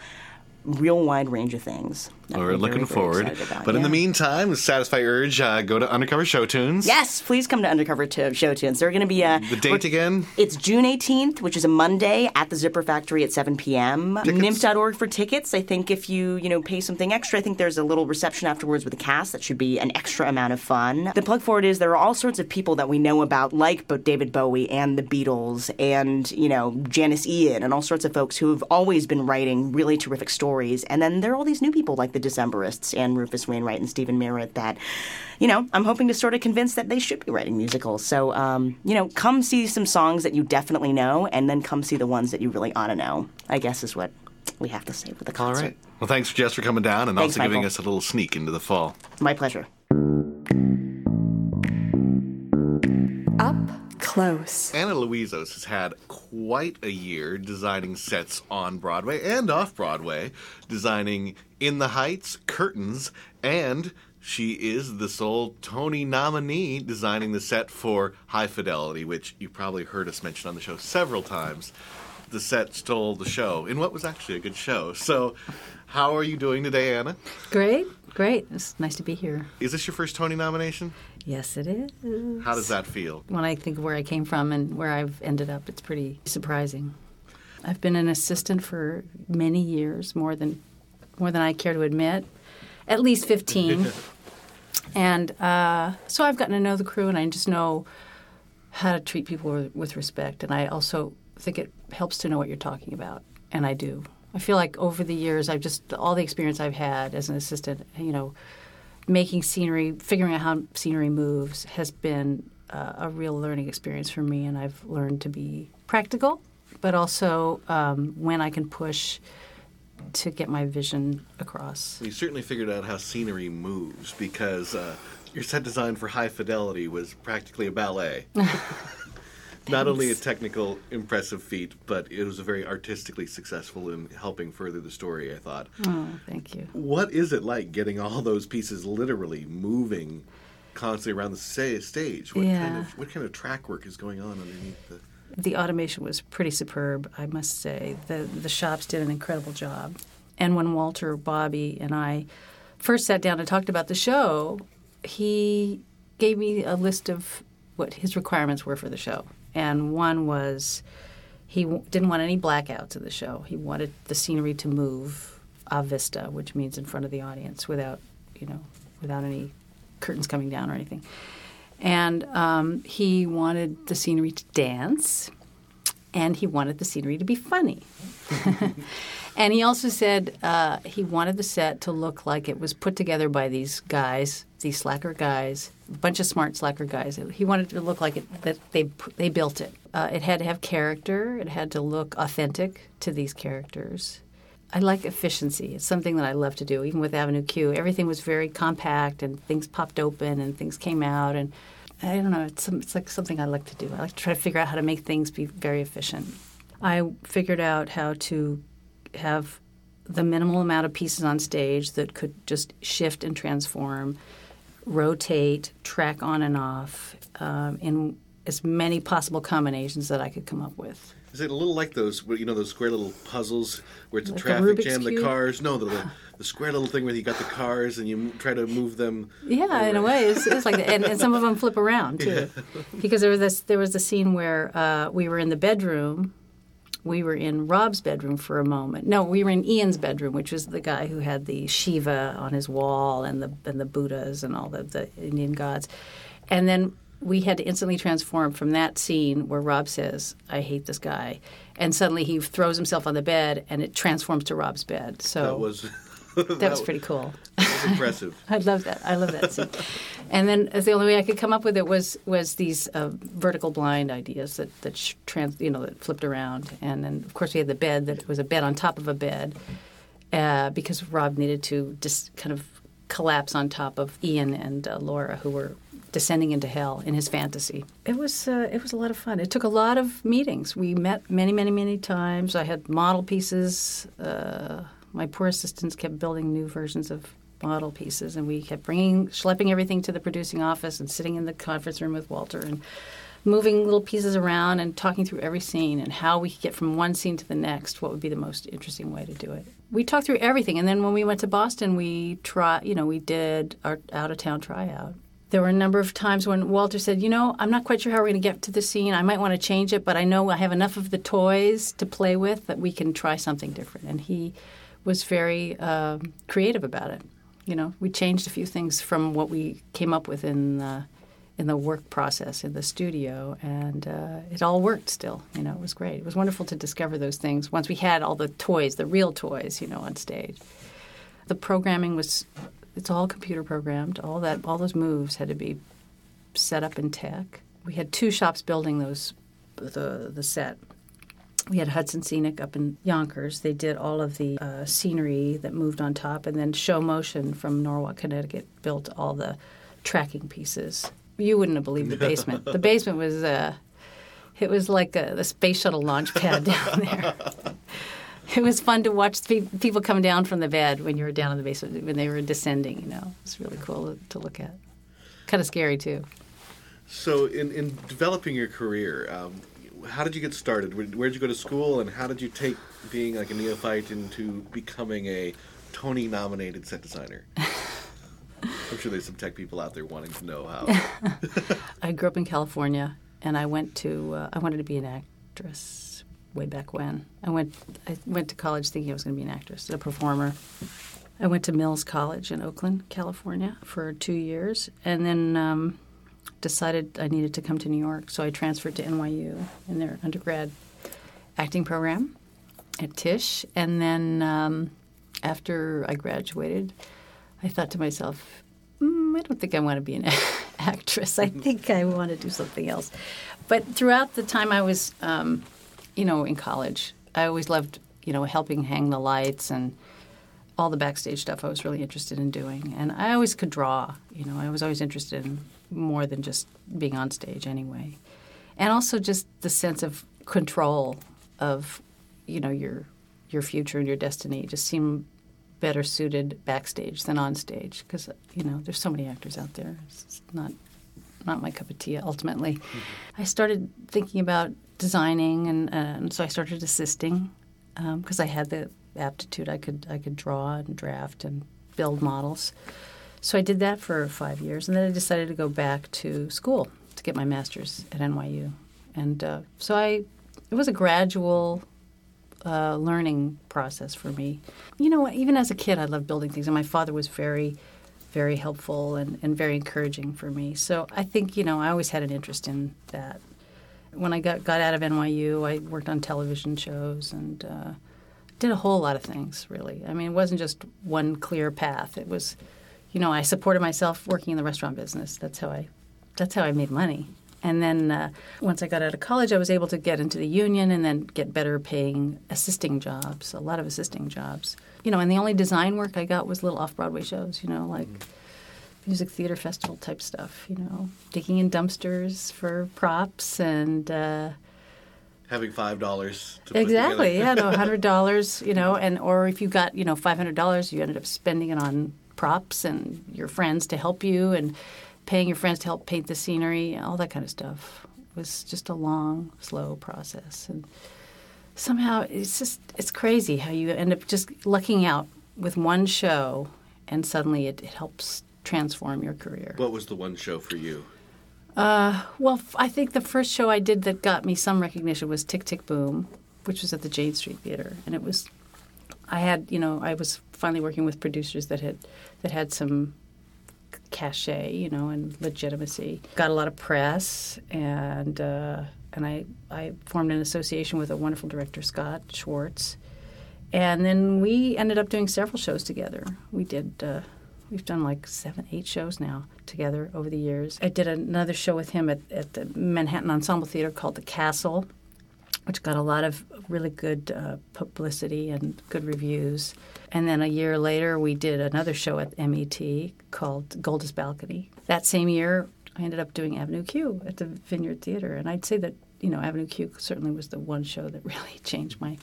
real wide range of things. We're looking forward. about, But in the meantime, satisfy urge, uh, go to Undercover Show Tunes. Yes, please come to Undercover to Show Tunes. They're going to be a The date again? It's June 18th, which is a Monday at the Zipper Factory at 7 p.m. NYMF.org for tickets. I think if you, you know, pay something extra, I think there's a little reception afterwards with the cast that should be an extra amount of fun. The plug for it is there are all sorts of people that we know about, like Bo- David Bowie and the Beatles and, you know, Janis Ian and all sorts of folks who have always been writing really terrific stories. And then there are all these new people like the Decemberists and Rufus Wainwright and Stephin Merritt that, you know, I'm hoping to sort of convince that they should be writing musicals. So, um, you know, come see some songs that you definitely know, and then come see the ones that you really ought to know. I guess is what we have to say with the All concert. right. Well, thanks, Jess, for coming down and Thanks, also giving us a little sneak into the fall. My pleasure. Up close. Anna Louizos has had quite a year designing sets on Broadway and off Broadway, designing In the Heights, Curtains, and she is the sole Tony nominee designing the set for High Fidelity, which you probably heard us mention on the show several times. The set stole the show in what was actually a good show. So, how are you doing today, Anna? Great, great. It's nice to be here. Is this your first Tony nomination? Yes, it is. How does that feel? When I think of where I came from and where I've ended up, it's pretty surprising. I've been an assistant for many years, more than more than I care to admit, at least fifteen. and uh, so I've gotten to know the crew, and I just know how to treat people with, with respect. And I also think it helps to know what you're talking about, and I do. I feel like over the years, I've just all the experience I've had as an assistant, you know, making scenery, figuring out how scenery moves has been uh, a real learning experience for me, and I've learned to be practical, but also um, when I can push to get my vision across. You certainly figured out how scenery moves because uh, your set design for High Fidelity was practically a ballet. Not only a technical, impressive feat, but it was a very artistically successful in helping further the story, I thought. Oh, thank you. What is it like getting all those pieces literally moving constantly around the stage? What kind Yeah. of what kind of track work is going on underneath the the automation was pretty superb, I must say. The the shops did an incredible job. And when Walter, Bobbie, and I first sat down and talked about the show, he gave me a list of what his requirements were for the show. And one was he w- didn't want any blackouts in the show. He wanted the scenery to move a vista, which means in front of the audience without, you know, without any curtains coming down or anything. And um, he wanted the scenery to dance, and he wanted the scenery to be funny. and he also said uh, he wanted the set to look like it was put together by these guys, these slacker guys, a bunch of smart slacker guys. He wanted it to look like it, that they they built it. Uh, it had to have character. It had to look authentic to these characters. I like efficiency. It's something that I love to do. Even with Avenue Q, everything was very compact, and things popped open, and things came out, and I don't know. It's, it's like something I like to do. I like to try to figure out how to make things be very efficient. I figured out how to have the minimal amount of pieces on stage that could just shift and transform, rotate, track on and off um, in as many possible combinations that I could come up with. Is it a little like those, you know, those square little puzzles where it's a Like traffic jam, the cars? No, the, the, the square little thing where you got the cars and you try to move them. Yeah, in a way, it's, it's like that. And, and some of them flip around too, because there was this there was a scene where uh, we were in the bedroom. We were in Rob's bedroom for a moment. No, we were in Ian's bedroom, which was the guy who had the Shiva on his wall and the and the Buddhas and all the, the Indian gods. And then we had to instantly transform from that scene where Rob says, "I hate this guy," and suddenly he throws himself on the bed, and it transforms to Rob's bed. So That was that was pretty cool. that was impressive. I love that. I love that scene. and then the only way I could come up with it was was these uh, vertical blind ideas that that sh- trans, you know that flipped around, and then of course we had the bed that was a bed on top of a bed uh, because Rob needed to just kind of collapse on top of Ian and uh, Laura who were descending into hell in his fantasy. It was uh, it was a lot of fun. It took a lot of meetings. We met many many many times. I had model pieces. Uh, my poor assistants kept building new versions of model pieces, and we kept bringing, schlepping everything to the producing office and sitting in the conference room with Walter and moving little pieces around and talking through every scene and how we could get from one scene to the next. What would be the most interesting way to do it? We talked through everything, and then when we went to Boston, we try, you know, we did our out of town tryout. There were a number of times when Walter said, "You know, I'm not quite sure how we're going to get to the scene. I might want to change it, but I know I have enough of the toys to play with that we can try something different." And he was very uh, creative about it. You know, we changed a few things from what we came up with in the, in the work process in the studio, and uh, it all worked. Still, you know, it was great. It was wonderful to discover those things once we had all the toys, the real toys, you know, on stage. The programming was it's all computer programmed. All that all those moves had to be set up in tech. We had two shops building those the the set we had Hudson Scenic up in Yonkers. They did all of the uh, scenery that moved on top, and then Show Motion from Norwalk, Connecticut, built all the tracking pieces. You wouldn't have believed the basement. the basement was uh, it was like a, the space shuttle launch pad down there. it was fun to watch people come down from the bed when you were down in the basement when they were descending. You know, it was really cool to look at. Kind of scary too. So, in, in developing your career, um, how did you get started? Where did you go to school, and how did you take being like a neophyte into becoming a Tony-nominated set designer? I'm sure there's some tech people out there wanting to know how. I grew up in California, and I went to uh, I wanted to be an actress way back when. I went I went to college thinking I was going to be an actress, a performer. I went to Mills College in Oakland, California, for two years, and then. Um, decided I needed to come to New York, so I transferred to NYU in their undergrad acting program at Tisch. And then um, after I graduated, I thought to myself, mm, I don't think I want to be an actress. I think I want to do something else. But throughout the time I was, um, you know, in college, I always loved, you know, helping hang the lights and all the backstage stuff I was really interested in doing. And I always could draw. You know, I was always interested in more than just being on stage anyway. And also just the sense of control of, you know, your your future and your destiny just seem better suited backstage than on stage because you know there's so many actors out there. It's not not my cup of tea ultimately. Mm-hmm. I started thinking about designing and, and so I started assisting because um, I had the aptitude. I could I could draw and draft and build models. So I did that for five years, and then I decided to go back to school to get my master's at NYU. And uh, so I, it was a gradual uh, learning process for me. You know, even as a kid, I loved building things, and my father was very, very helpful and, and very encouraging for me. So I think, you know, I always had an interest in that. When I got, got out of NYU, I worked on television shows and uh, did a whole lot of things, really. I mean, it wasn't just one clear path. It was you know, I supported myself working in the restaurant business. That's how I, that's how I made money. And then uh, once I got out of college, I was able to get into the union and then get better paying assisting jobs, a lot of assisting jobs. You know, and the only design work I got was little off Broadway shows, you know, like music theater festival type stuff, you know, digging in dumpsters for props and. Uh, Having five dollars. Exactly, yeah, no, hundred dollars, you know, and or if you got you know five hundred dollars, you ended up spending it on props and your friends to help you and paying your friends to help paint the scenery, all that kind of stuff. It was just a long, slow process. And somehow it's just it's crazy how you end up just lucking out with one show and suddenly it, it helps transform your career. What was the one show for you? Uh, well, I think the first show I did that got me some recognition was Tick Tick Boom, which was at the Jane Street Theater, and it was I had, you know, I was finally working with producers that had that had some cachet, you know, and legitimacy. Got a lot of press, and uh, and I I formed an association with a wonderful director, Scott Schwartz, and then we ended up doing several shows together. We did. Uh, we've done like seven, eight shows now together over the years. I did another show with him at, at the Manhattan Ensemble Theater called The Castle which got a lot of really good uh, publicity and good reviews. And then a year later, we did another show at MET called Golda's Balcony. That same year, I ended up doing Avenue Q at the Vineyard Theater, and I'd say that you know Avenue Q certainly was the one show that really changed my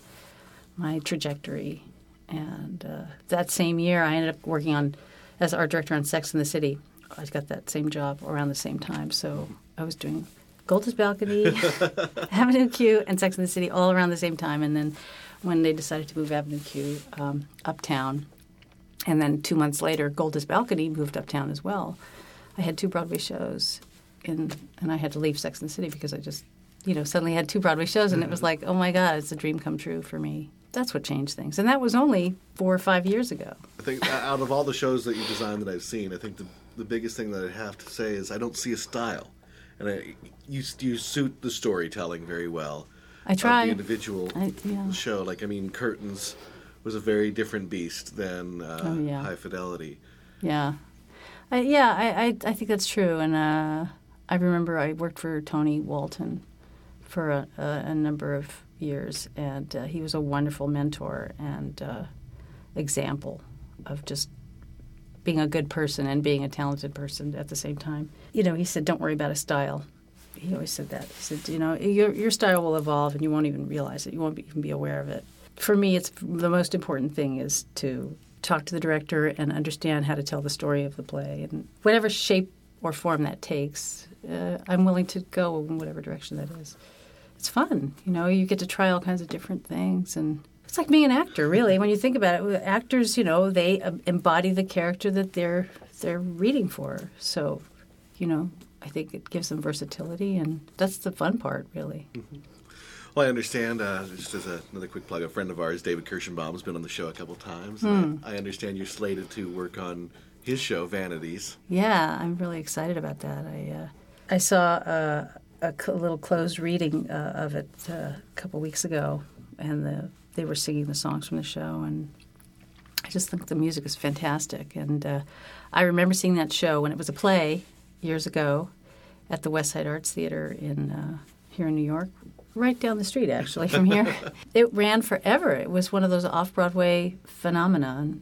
my trajectory. And uh, that same year, I ended up working on as art director on Sex in the City. I got that same job around the same time, so I was doing Golda's Balcony, Avenue Q, and Sex in the City all around the same time. And then when they decided to move Avenue Q um, uptown, and then two months later, Golda's Balcony moved uptown as well. I had two Broadway shows, in, and I had to leave Sex and the City because I just, you know, suddenly had two Broadway shows, and it was like, oh my God, it's a dream come true for me. That's what changed things, and that was only four or five years ago. I think out of all the shows that you designed that I've seen, I think the the biggest thing that I have to say is I don't see a style, and I, you you suit the storytelling very well. I try. The individual I- yeah. show, like I mean, Curtains was a very different beast than uh, Oh, yeah. High Fidelity. Yeah, I, yeah, I, I, I think that's true. And uh, I remember I worked for Tony Walton for a, a, a number of years, and uh, he was a wonderful mentor and uh, example of just being a good person and being a talented person at the same time. You know, he said, "Don't worry about a style." He always said that. He said, "You know, your your style will evolve, and you won't even realize it. You won't even be aware of it." For me, it's the most important thing is to talk to the director and understand how to tell the story of the play, and whatever shape or form that takes, uh, I'm willing to go in whatever direction that is. It's fun, you know. You get to try all kinds of different things, and it's like being an actor, really. When you think about it, actors, you know, they um, embody the character that they're they're reading for. So, you know, I think it gives them versatility, and that's the fun part, really. Well, I understand. Uh, just as a, another quick plug, a friend of ours, David Kirschenbaum, has been on the show a couple times. I, I understand you're slated to work on his show, Vanities. Yeah, I'm really excited about that. I uh, I saw uh, a little closed reading uh, of it uh, a couple weeks ago, and the, they were singing the songs from the show, and I just think the music is fantastic. And uh, I remember seeing that show when it was a play years ago at the West Side Arts Theater in uh, here in New York, right down the street actually from here. it ran forever. It was one of those off Broadway phenomena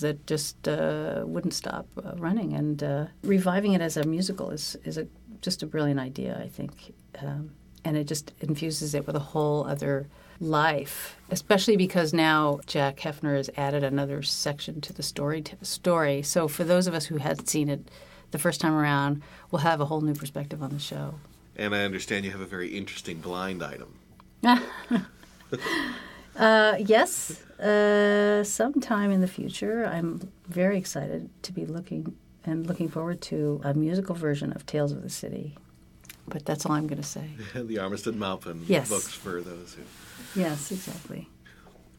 that just uh, wouldn't stop uh, running. And uh, reviving it as a musical is is a, just a brilliant idea, I think. Um, and it just infuses it with a whole other life, especially because now Jack Heifner has added another section to the story. T- story. So for those of us who had seen it the first time around, we'll have a whole new perspective on the show. And I understand you have a very interesting blind item. Uh, yes, uh, sometime in the future, I'm very excited to be looking and looking forward to a musical version of Tales of the City. But that's all I'm going to say. the Armistead Maupin Yes. books for those who. Yes, exactly.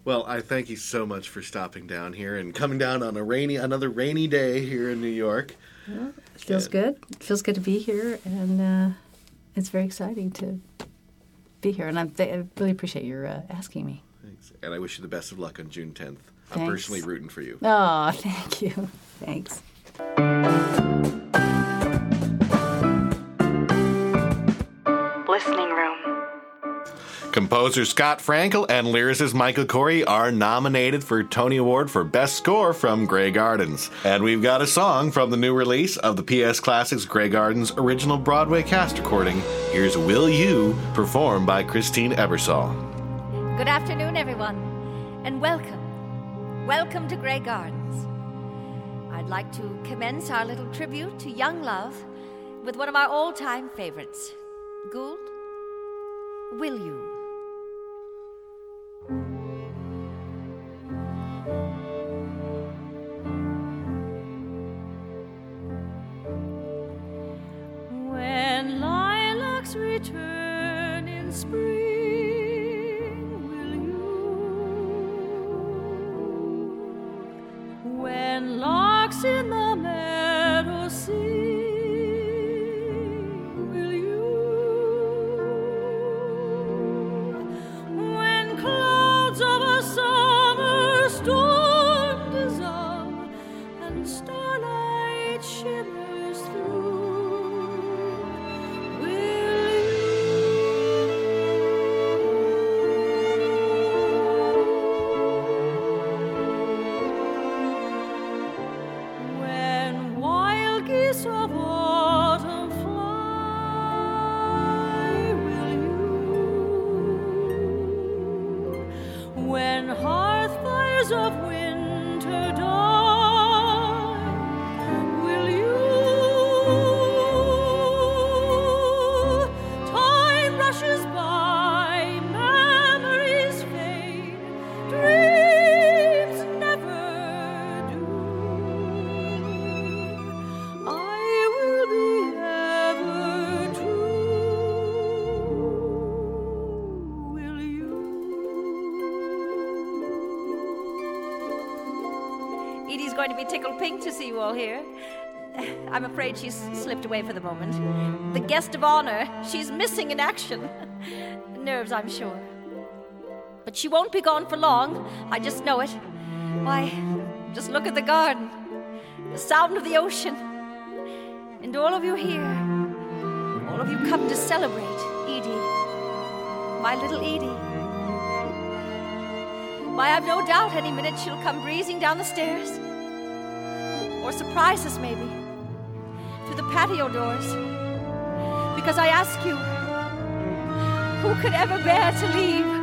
Well, I thank you so much for stopping down here and coming down on a rainy, another rainy day here in New York. It feels good. It feels good to be here, and uh, it's very exciting to be here. And I'm th- I really appreciate your uh, asking me. Thanks. And I wish you the best of luck on June 10th. I'm personally rooting for you. Oh, thank you. Thanks. Listening room. Composer Scott Frankel and lyricist Michael Korie are nominated for Tony Award for Best Score from Grey Gardens. And we've got a song from the new release of the PS Classics Grey Gardens original Broadway cast recording. Here's Will You, performed by Christine Ebersole. Good afternoon, everyone, and welcome. Welcome to Grey Gardens. I'd like to commence our little tribute to young love with one of our all time favorites Gould, Will You? When lilacs return going to be tickled pink to see you all here. I'm afraid she's slipped away for the moment. The guest of honor, she's missing in action. Nerves, I'm sure. But she won't be gone for long. I just know it. Why, just look at the garden, the sound of the ocean, and all of you here. All of you come to celebrate Edie, my little Edie. Why, I've no doubt any minute she'll come breezing down the stairs. Or surprise us, maybe, through the patio doors. Because I ask you, who could ever bear to leave?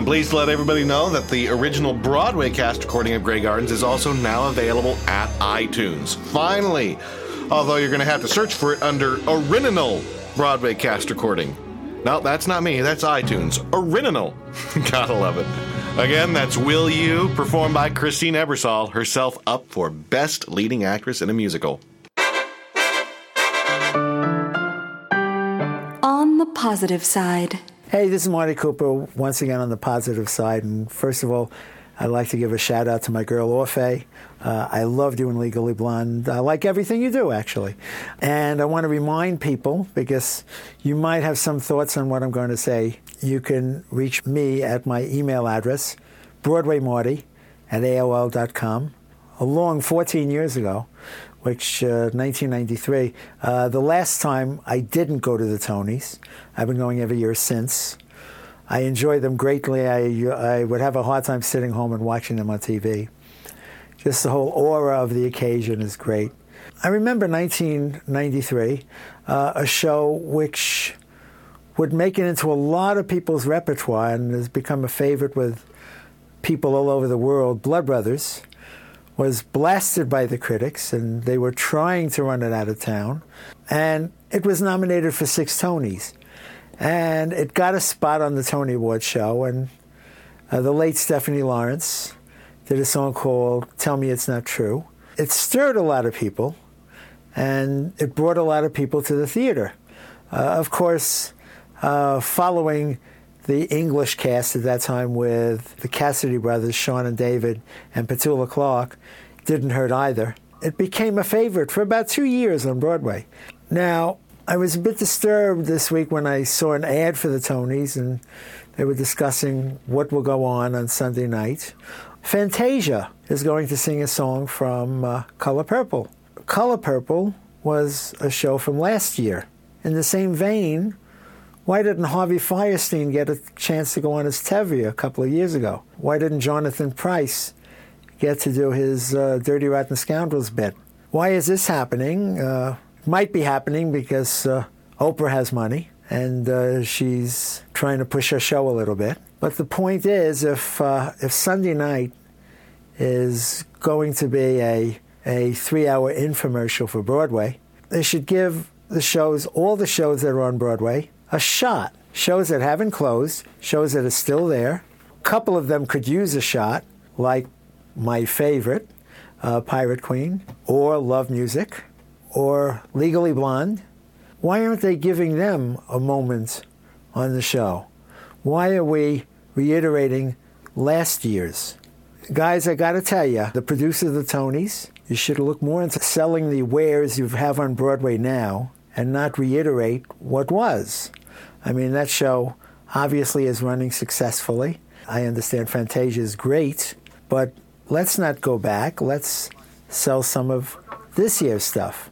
I'm pleased to let everybody know that the original Broadway cast recording of Grey Gardens is also now available at iTunes. Finally! Although you're going to have to search for it under original Broadway cast recording. No, that's not me, that's iTunes. Original. Gotta love it. Again, that's Will You, performed by Christine Ebersole, herself up for Best Leading Actress in a Musical. On the positive side. Hey, this is Marty Cooper once again on the positive side. And first of all, I'd like to give a shout out to my girl Orfeh. Uh, I love doing Legally Blonde. I like everything you do, actually. And I want to remind people, because you might have some thoughts on what I'm going to say, you can reach me at my email address, BroadwayMarty at AOL.com. A long 14 years ago, which uh, 1993, uh, the last time I didn't go to the Tonys. I've been going every year since. I enjoy them greatly. I, I would have a hard time sitting home and watching them on TV. Just the whole aura of the occasion is great. I remember 1993, uh, a show which would make it into a lot of people's repertoire and has become a favorite with people all over the world. Blood Brothers was blasted by the critics, and they were trying to run it out of town. And it was nominated for six Tonys. And it got a spot on the Tony Award show, and uh, the late Stephanie Lawrence did a song called Tell Me It's Not True. It stirred a lot of people, and it brought a lot of people to the theater. Uh, of course, uh, following the English cast at that time with the Cassidy brothers, Sean and David, and Petula Clark, didn't hurt either. It became a favorite for about two years on Broadway. Now, I was a bit disturbed this week when I saw an ad for the Tonys and they were discussing what will go on on Sunday night. Fantasia is going to sing a song from uh, Color Purple. Color Purple was a show from last year. In the same vein, why didn't Harvey Fierstein get a chance to go on as Tevye a couple of years ago? Why didn't Jonathan Pryce get to do his uh, Dirty Rotten Scoundrels bit? Why is this happening? Uh, might be happening because uh, Oprah has money and uh, she's trying to push her show a little bit. But the point is, if uh, if Sunday night is going to be a a three-hour infomercial for Broadway, they should give the shows, all the shows that are on Broadway, a shot. Shows that haven't closed, shows that are still there. A couple of them could use a shot, like my favorite, uh, Pirate Queen, or LoveMusik, or Legally Blonde. Why aren't they giving them a moment on the show? Why are we reiterating last year's? Guys, I got to tell you, the producer of the Tonys, you should look more into selling the wares you have on Broadway now and not reiterate what was. I mean, that show obviously is running successfully. I understand Fantasia is great, but let's not go back. Let's sell some of this year's stuff.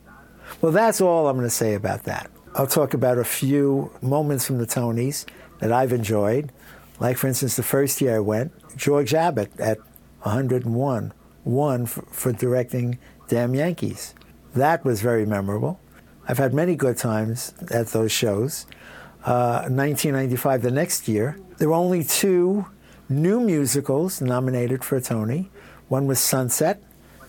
Well, that's all I'm going to say about that. I'll talk about a few moments from the Tonys that I've enjoyed, Like, for instance, the first year I went, George Abbott at 101 won for, for directing Damn Yankees. That was very memorable. I've had many good times at those shows. Uh, 1995, the next year, there were only two new musicals nominated for a Tony. One was Sunset,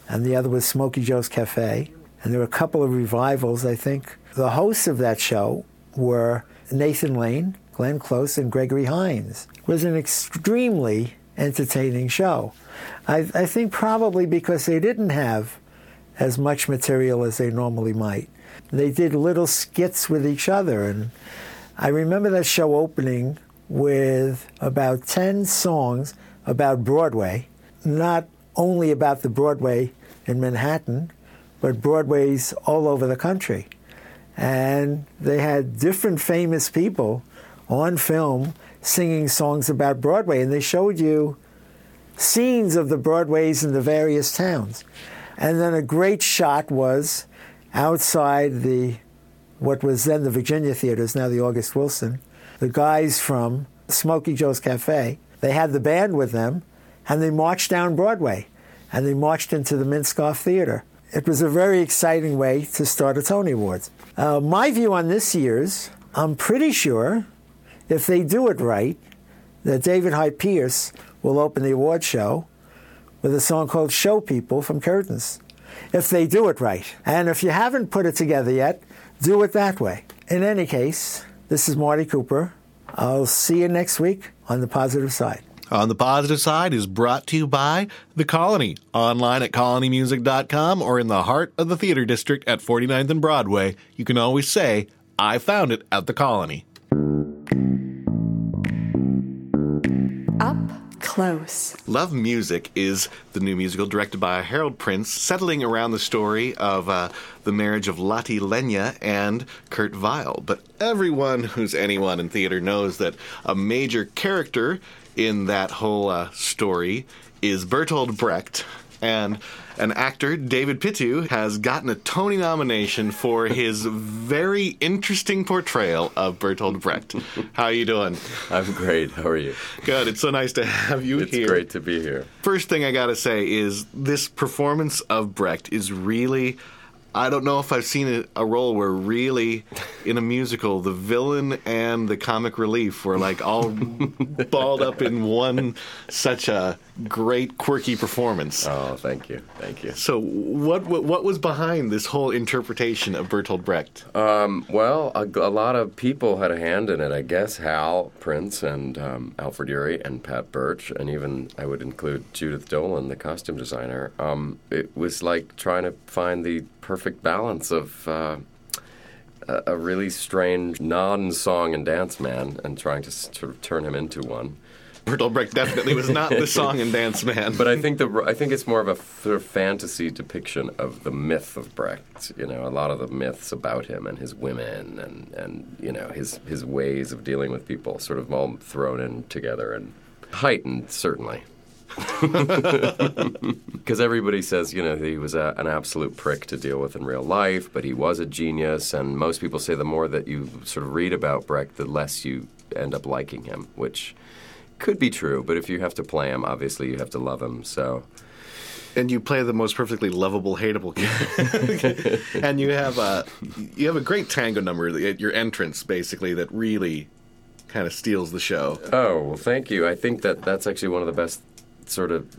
and the other was Smokey Joe's Cafe. And there were a couple of revivals, I think. The hosts of that show were Nathan Lane, Glenn Close, and Gregory Hines. It was an extremely entertaining show. I, I think probably because they didn't have as much material as they normally might. They did little skits with each other. And I remember that show opening with about 10 songs about Broadway, not only about the Broadway in Manhattan, but Broadways all over the country. And they had different famous people on film singing songs about Broadway, and they showed you scenes of the Broadways in the various towns. And then a great shot was outside the what was then the Virginia Theaters, now the August Wilson. The guys from Smokey Joe's Cafe, they had the band with them, and they marched down Broadway, and they marched into the Minskoff Theater. It was a very exciting way to start a Tony Awards. Uh, my view on this year's, I'm pretty sure if they do it right, that David Hyde Pierce will open the award show with a song called Show People from Curtains. If they do it right. And if you haven't put it together yet, do it that way. In any case, this is Marty Cooper. I'll see you next week on the positive side. On the Positive Side is brought to you by The Colony, online at colonymusic.com or in the heart of the theater district at 49th and Broadway. You can always say, I found it at The Colony. Up close. LoveMusik is the new musical directed by Harold Prince, settling around the story of uh, the marriage of Lottie Lenya and Kurt Weill. But everyone who's anyone in theater knows that a major character in that whole uh, story is Bertolt Brecht. And an actor, David Pittu, has gotten a Tony nomination for his very interesting portrayal of Bertolt Brecht. How are you doing? I'm great. How are you? Good. It's so nice to have you it's here. It's great to be here. First thing I got to say is this performance of Brecht is really I don't know if I've seen a, a, role where really, in a musical, the villain and the comic relief were like all balled up in one such a great, quirky performance. Oh, thank you, thank you. So, what what, what was behind this whole interpretation of Bertolt Brecht? Um, well, a, a, lot of people had a hand in it. I guess Hal Prince and um, Alfred Uhry and Pat Birch, and even I would include Judith Dolan, the costume designer. Um, it was like trying to find the perfect balance of uh, a, really strange non-song and dance man and trying to sort of turn him into one. Bertolt Brecht definitely was not the song and dance man. But I think the I think it's more of a sort of fantasy depiction of the myth of Brecht. You know, a lot of the myths about him and his women and, and you know his his ways of dealing with people, sort of all thrown in together and heightened certainly. Because everybody says, you know, he was a, an absolute prick to deal with in real life, but he was a genius. And most people say the more that you sort of read about Brecht, the less you end up liking him, which could be true. But if you have to play him, obviously you have to love him. So. And you play the most perfectly lovable, hateable character. and you have a you have a great tango number at your entrance, basically, that really kind of steals the show. Oh well, thank you. I think that that's actually one of the best sort of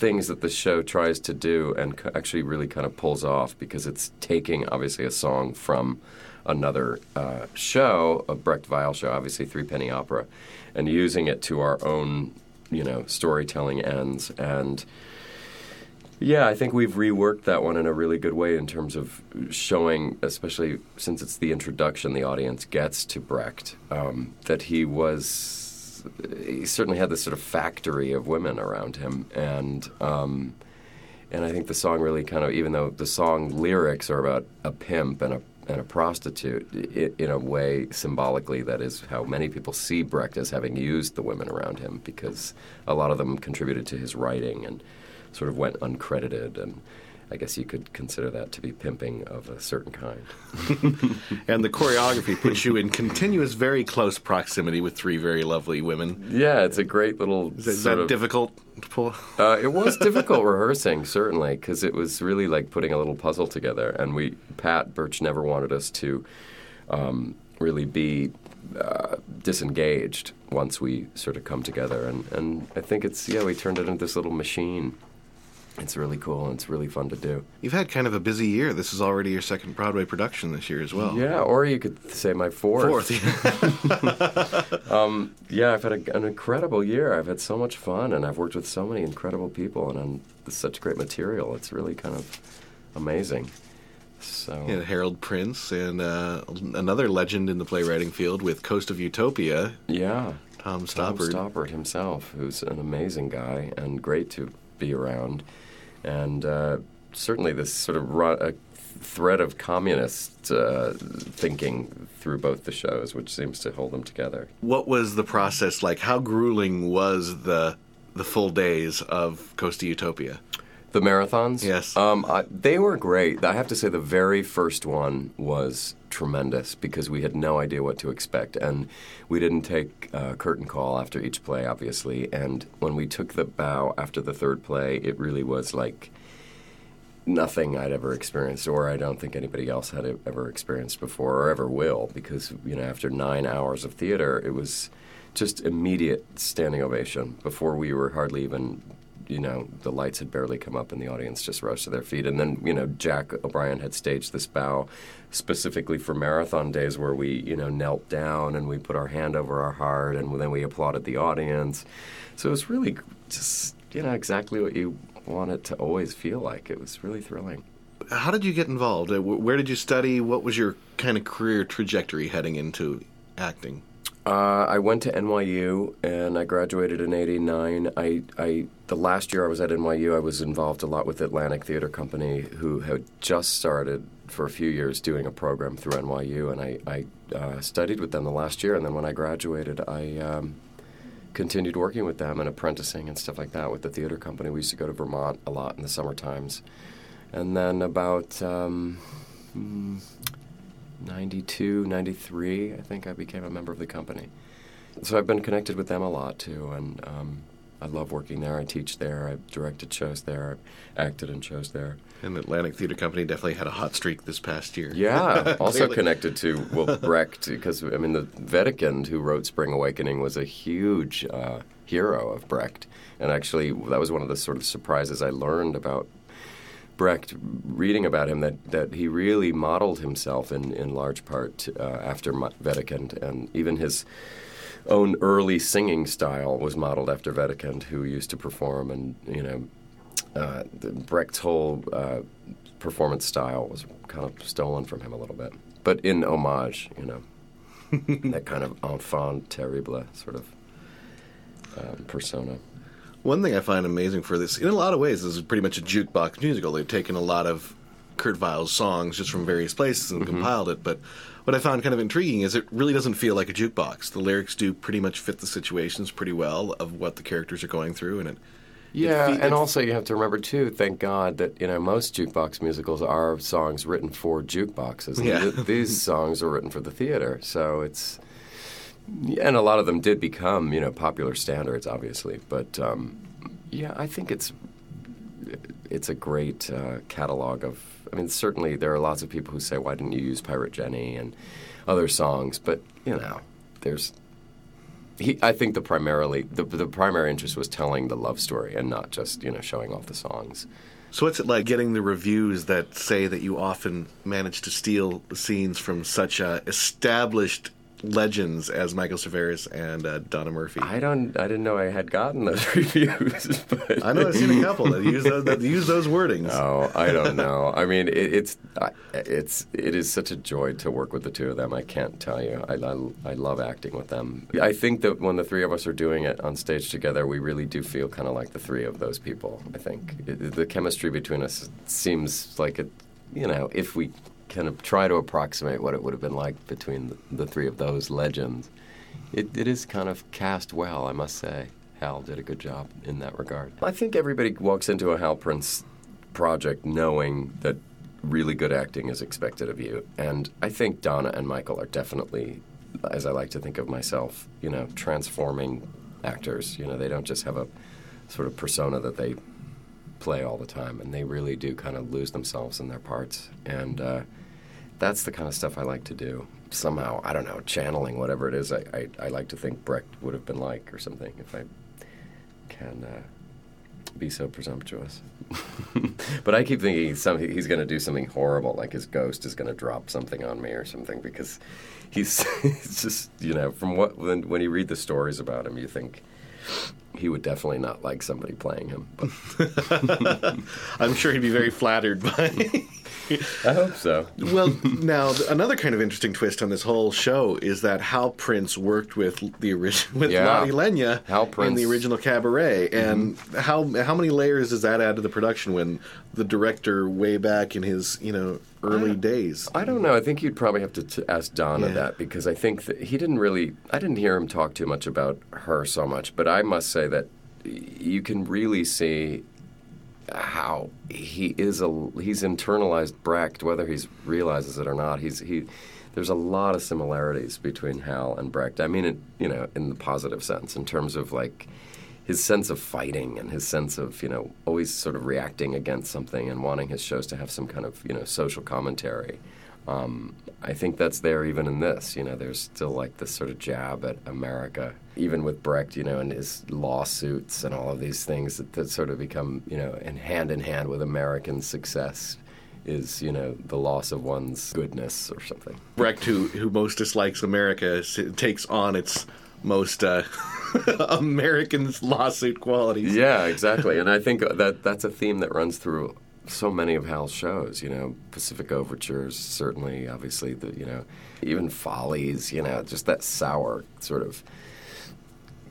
things that the show tries to do and actually really kind of pulls off because it's taking obviously a song from another uh, show, a Brecht Weill show, obviously Three Penny Opera, and using it to our own, you know, storytelling ends. And yeah, I think we've reworked that one in a really good way in terms of showing, especially since it's the introduction the audience gets to Brecht, um, that he was he certainly had this sort of factory of women around him, and um, and I think the song really kind of, even though the song lyrics are about a pimp and a and a prostitute, it, in a way symbolically, that is how many people see Brecht as having used the women around him, because a lot of them contributed to his writing and sort of went uncredited and. I guess you could consider that to be pimping of a certain kind. and the choreography puts you in continuous, very close proximity with three very lovely women. Yeah, it's a great little. Is, that of- difficult to pull? Uh, it was difficult rehearsing, certainly, because it was really like putting a little puzzle together. And we, Pat Birch, never wanted us to um, really be uh, disengaged once we sort of come together. And, and I think it's yeah, we turned it into this little machine. It's really cool and it's really fun to do. You've had kind of a busy year. This is already your second Broadway production this year as well. Yeah, or you could say my fourth. Fourth. um, yeah, I've had a, an incredible year. I've had so much fun, and I've worked with so many incredible people, and on such great material. It's really kind of amazing. So Yeah, Harold Prince and uh, another legend in the playwriting field with Coast of Utopia. Yeah. Tom Tom Stoppard. Stoppard himself, who's an amazing guy and great to be around, and uh, certainly this sort of ru- a thread of communist uh, thinking through both the shows, which seems to hold them together. What was the process like? How grueling was the the full days of Coast of Utopia? The marathons? Yes. Um, I, they were great. I have to say, the very first one was tremendous because we had no idea what to expect. And we didn't take uh, curtain call after each play, obviously. And when we took the bow after the third play, it really was like nothing I'd ever experienced, or I don't think anybody else had ever experienced before or ever will, because, you know, after nine hours of theater, it was just immediate standing ovation before we were hardly even you know, the lights had barely come up and the audience just rose to their feet. And then, you know, Jack O'Brien had staged this bow specifically for marathon days where we, you know, knelt down and we put our hand over our heart and then we applauded the audience. So it was really just, you know, exactly what you want it to always feel like. It was really thrilling. How did you get involved? Uh, Where did you study? What was your kind of career trajectory heading into acting? Uh, I went to NYU and I graduated in '89. I, I, the last year I was at NYU, I was involved a lot with Atlantic Theater Company, who had just started for a few years doing a program through NYU, and I, I uh, studied with them the last year. And then when I graduated, I um, continued working with them and apprenticing and stuff like that with the theater company. We used to go to Vermont a lot in the summer times, and then about. Um, hmm, 92, 93, I think I became a member of the company. So I've been connected with them a lot too, and um, I love working there. I teach there, I've directed shows there, I've acted in shows there. And the Atlantic Theater Company definitely had a hot streak this past year. Yeah, also connected to well Brecht because I mean the Wedekind who wrote Spring Awakening was a huge uh, hero of Brecht, and actually that was one of the sort of surprises I learned about Brecht, reading about him, that, that he really modeled himself in, in large part uh, after Wedekind, and even his own early singing style was modeled after Wedekind, who used to perform, and you know, uh, Brecht's whole uh, performance style was kind of stolen from him a little bit, but in homage, you know, that kind of enfant terrible sort of um, persona. One thing I find amazing for this, in a lot of ways, this is pretty much a jukebox musical. They've taken a lot of Kurt Weill's songs just from various places and mm-hmm. compiled it. But what I found kind of intriguing is it really doesn't feel like a jukebox. The lyrics do pretty much fit the situations pretty well of what the characters are going through, and it. Yeah, it fe- and it- also you have to remember too. Thank God that you know most jukebox musicals are songs written for jukeboxes. Yeah. these songs are written for the theater, so it's and a lot of them did become you know popular standards, obviously. But um, yeah, I think it's it's a great uh, catalog of. I mean, certainly there are lots of people who say, "Why didn't you use Pirate Jenny and other songs?" But you know, there's he, I think the primarily the, the primary interest was telling the love story and not just you know showing off the songs. So what's it like getting the reviews that say that you often manage to steal scenes from such uh, established legends as Michael Cerveris and uh, Donna Murphy? I don't. I didn't know I had gotten those reviews. But I know I've seen a couple that use those, that use those wordings. Oh, I don't know. I mean, it, it's it's it is such a joy to work with the two of them. I can't tell you. I, I, I love acting with them. I think that when the three of us are doing it on stage together, we really do feel kind of like the three of those people. I think it, the chemistry between us seems like it. You know, if we kind of try to approximate what it would have been like between the, the three of those legends, it, it is kind of cast well, I must say. Hal did a good job in that regard. I think everybody walks into a Hal Prince project knowing that really good acting is expected of you. And I think Donna and Michael are definitely, as I like to think of myself, you know, transforming actors. You know, they don't just have a sort of persona that they play all the time, and they really do kind of lose themselves in their parts. And uh, that's the kind of stuff I like to do. Somehow, I don't know, channeling whatever it is I, I, I like to think Brecht would have been like or something, if I can uh, be so presumptuous. but I keep thinking some, he's going to do something horrible, like his ghost is going to drop something on me or something, because he's, just, you know, from what, when, when you read the stories about him, you think he would definitely not like somebody playing him. But I'm sure he'd be very flattered by. I hope so. well, now another kind of interesting twist on this whole show is that Hal Prince worked with the original with Yeah. Lotte Lenya Hal in the original Cabaret, mm-hmm. and how how many layers does that add to the production when the director way back in his you know early days? I don't know. I think you'd probably have to t- ask Donna Yeah. that because I think that he didn't really. I didn't hear him talk too much about her so much, but I must say that you can really see how he is a he's internalized Brecht, whether he realizes it or not. He's he. There's a lot of similarities between Hal and Brecht. I mean, it, you know, in the positive sense, in terms of like his sense of fighting and his sense of you know always sort of reacting against something and wanting his shows to have some kind of you know social commentary. Um, I think that's there even in this. You know, there's still like this sort of jab at America, even with Brecht, you know, and his lawsuits and all of these things that, that sort of become, you know, in hand in hand with American success is, you know, the loss of one's goodness or something. Brecht, who who most dislikes America, takes on its most uh, American lawsuit qualities. Yeah, exactly. and I think that that's a theme that runs through so many of Hal's shows. You know, Pacific Overtures, certainly, obviously, the you know, even Follies. You know, just that sour sort of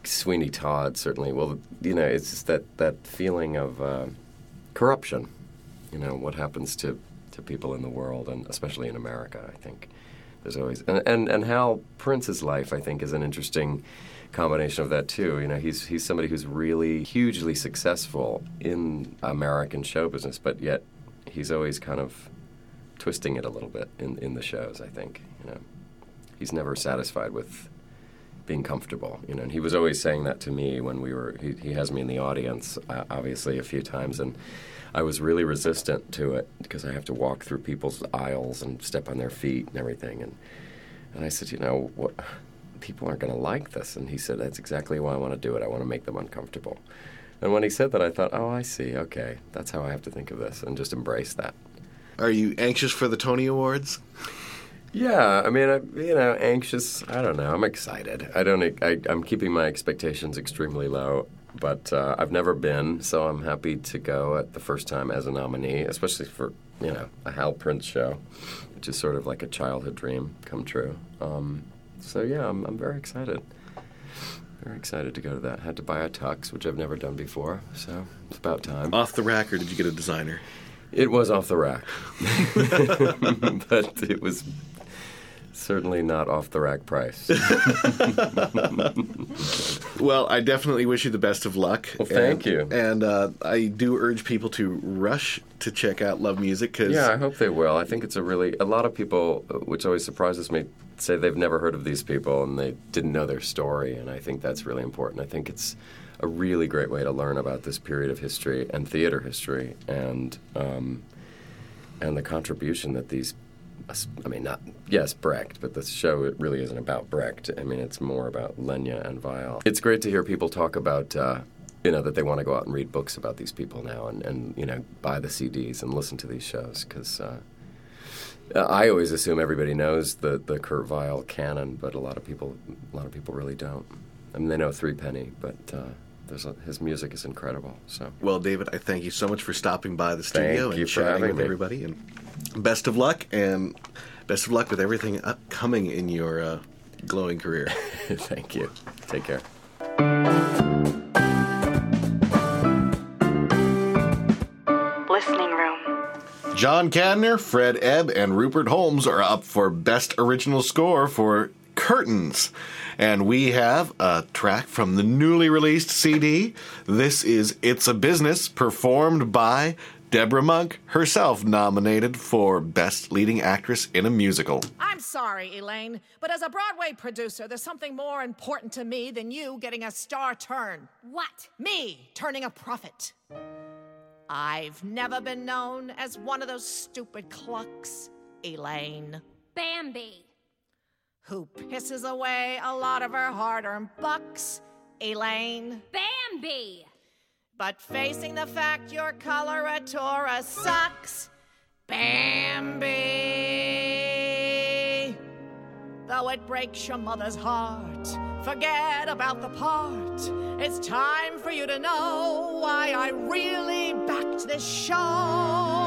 Sweeney Todd. Certainly, well, you know, it's just that that feeling of uh, corruption. You know, what happens to to people in the world, and especially in America. I think there's always and and, and Hal Prince's life. I think is an interesting combination of that too. You know, he's he's somebody who's really hugely successful in American show business, but yet he's always kind of twisting it a little bit in in the shows. I think you know, he's never satisfied with being comfortable. You know, and he was always saying that to me when we were. He, he has me in the audience, uh, obviously, a few times, and. I was really resistant to it because I have to walk through people's aisles and step on their feet and everything. And and I said, you know, what, people aren't going to like this. And he said, that's exactly why I want to do it. I want to make them uncomfortable. And when he said that, I thought, oh, I see. Okay, that's how I have to think of this, and just embrace that. Are you anxious for the Tony Awards? Yeah, I mean, I, you know, anxious. I don't know. I'm excited. I don't. I, I'm keeping my expectations extremely low, but uh, I've never been, so I'm happy to go at the first time as a nominee, especially for you know a Hal Prince show, which is sort of like a childhood dream come true. Um, so yeah, I'm, I'm very excited. Very excited to go to that. Had to buy a tux, which I've never done before, so it's about time. Off the rack, or did you get a designer? It was off the rack, but it was certainly not off the rack price. Well, I definitely wish you the best of luck. Well, thank And- you. And uh, I do urge people to rush to check out LoveMusik because Yeah, I hope they will. I think it's a really a lot of people, uh, which always surprises me, say they've never heard of these people and they didn't know their story, and I think that's really important. I think it's a really great way to learn about this period of history and theater history, and um, and the contribution that these. I mean, not yes, Brecht, but the show it really isn't about Brecht. I mean, it's more about Lenya and Weill. It's great to hear people talk about. Uh, you know that they want to go out and read books about these people now, and, and you know buy the CDs and listen to these shows because uh, I always assume everybody knows the the Kurt Weill canon, but a lot of people a lot of people really don't. I mean, they know Three Penny, but uh, there's a, his music is incredible. So Well, David, I thank you so much for stopping by the studio Thank and chatting with me. everybody. And best of luck, and best of luck with everything upcoming in your uh, glowing career. thank you. Take care. Listening room. John Kander, Fred Ebb, and Rupert Holmes are up for Best Original Score for Curtains. And we have a track from the newly released CD. This is It's a Business, performed by Debra Monk, herself nominated for Best Leading Actress in a Musical. I'm sorry, Elaine, but as a Broadway producer, there's something more important to me than you getting a star turn. What? Me turning a profit. I've never been known as one of those stupid clucks, Elaine. Bambi. Who pisses away a lot of her hard earned bucks, Elaine. Bambi. But facing the fact your coloratura sucks, Bambi. Though it breaks your mother's heart, forget about the part. It's time for you to know why I really backed this show.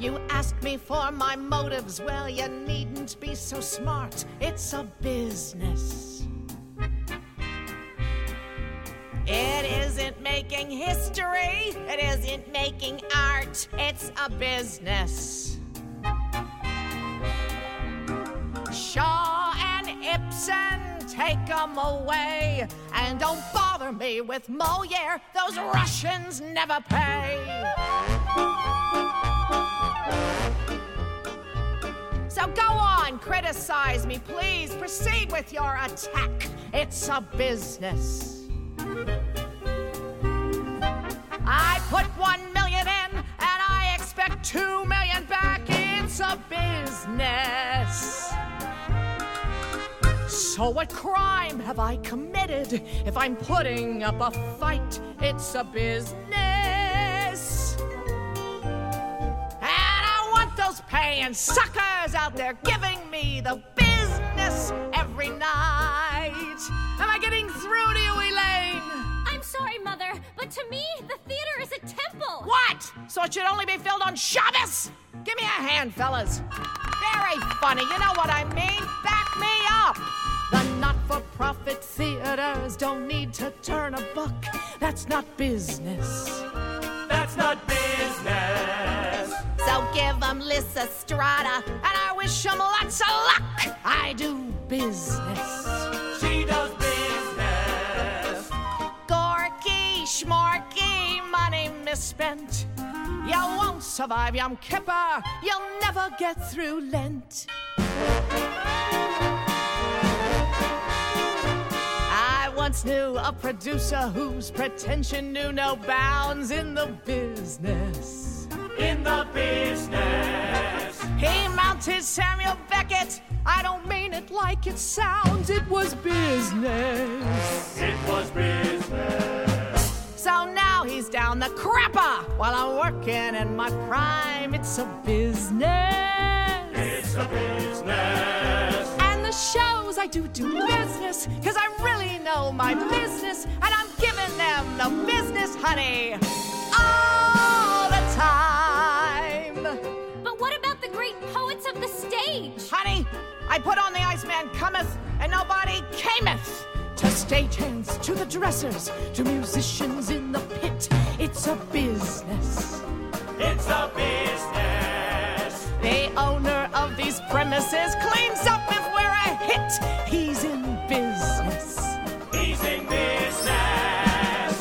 You ask me for my motives, well, you needn't be so smart. It's a business. It isn't making history, it isn't making art, it's a business. Shaw and Ibsen, take them away. And don't bother me with Moliere, those Russians never pay. So go on, criticize me, please. Proceed with your attack. It's a business. I put one million in and I expect two million back. It's a business. So, what crime have I committed if I'm putting up a fight? It's a business. And I want those paying suckers out there giving me the business every night. Am I getting through to you, Elaine? I'm sorry, Mother, but to me, the theater is a temple. What? So it should only be filled on Shabbos? Give me a hand, fellas. Very funny, you know what I mean? Back me up. The not for profit theaters don't need to turn a buck. That's not business. That's not business. So give them Lysistrata, and I wish them lots of luck. I do business. She does business. Gorky, schmorky, money misspent. You won't survive Yom Kippur. You'll never get through Lent. Once knew a producer whose pretension knew no bounds in the business. In the business. He mounted Samuel Beckett. I don't mean it like it sounds, it was business. It was business. So now he's down the crapper while I'm working in my prime. It's a business. It's a business. And shows I do do business, cause I really know my business, and I'm giving them the business, honey, all the time. But what about the great poets of the stage? Honey, I put on the Iceman cometh, and nobody cameth. To stagehands, to the dressers, to musicians in the pit, it's a business. It's a business. The owner of these premises cleans up if we're a hit. He's in business. He's in business.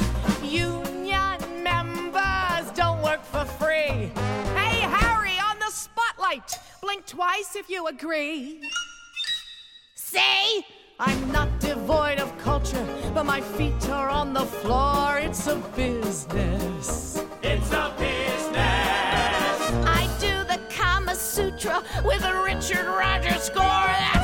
Union members don't work for free. Hey, Harry, on the spotlight. Blink twice if you agree. See? I'm not devoid of culture, but my feet are on the floor. It's a business. It's a business. I do the Kama Sutra with a Richard Rodgers score.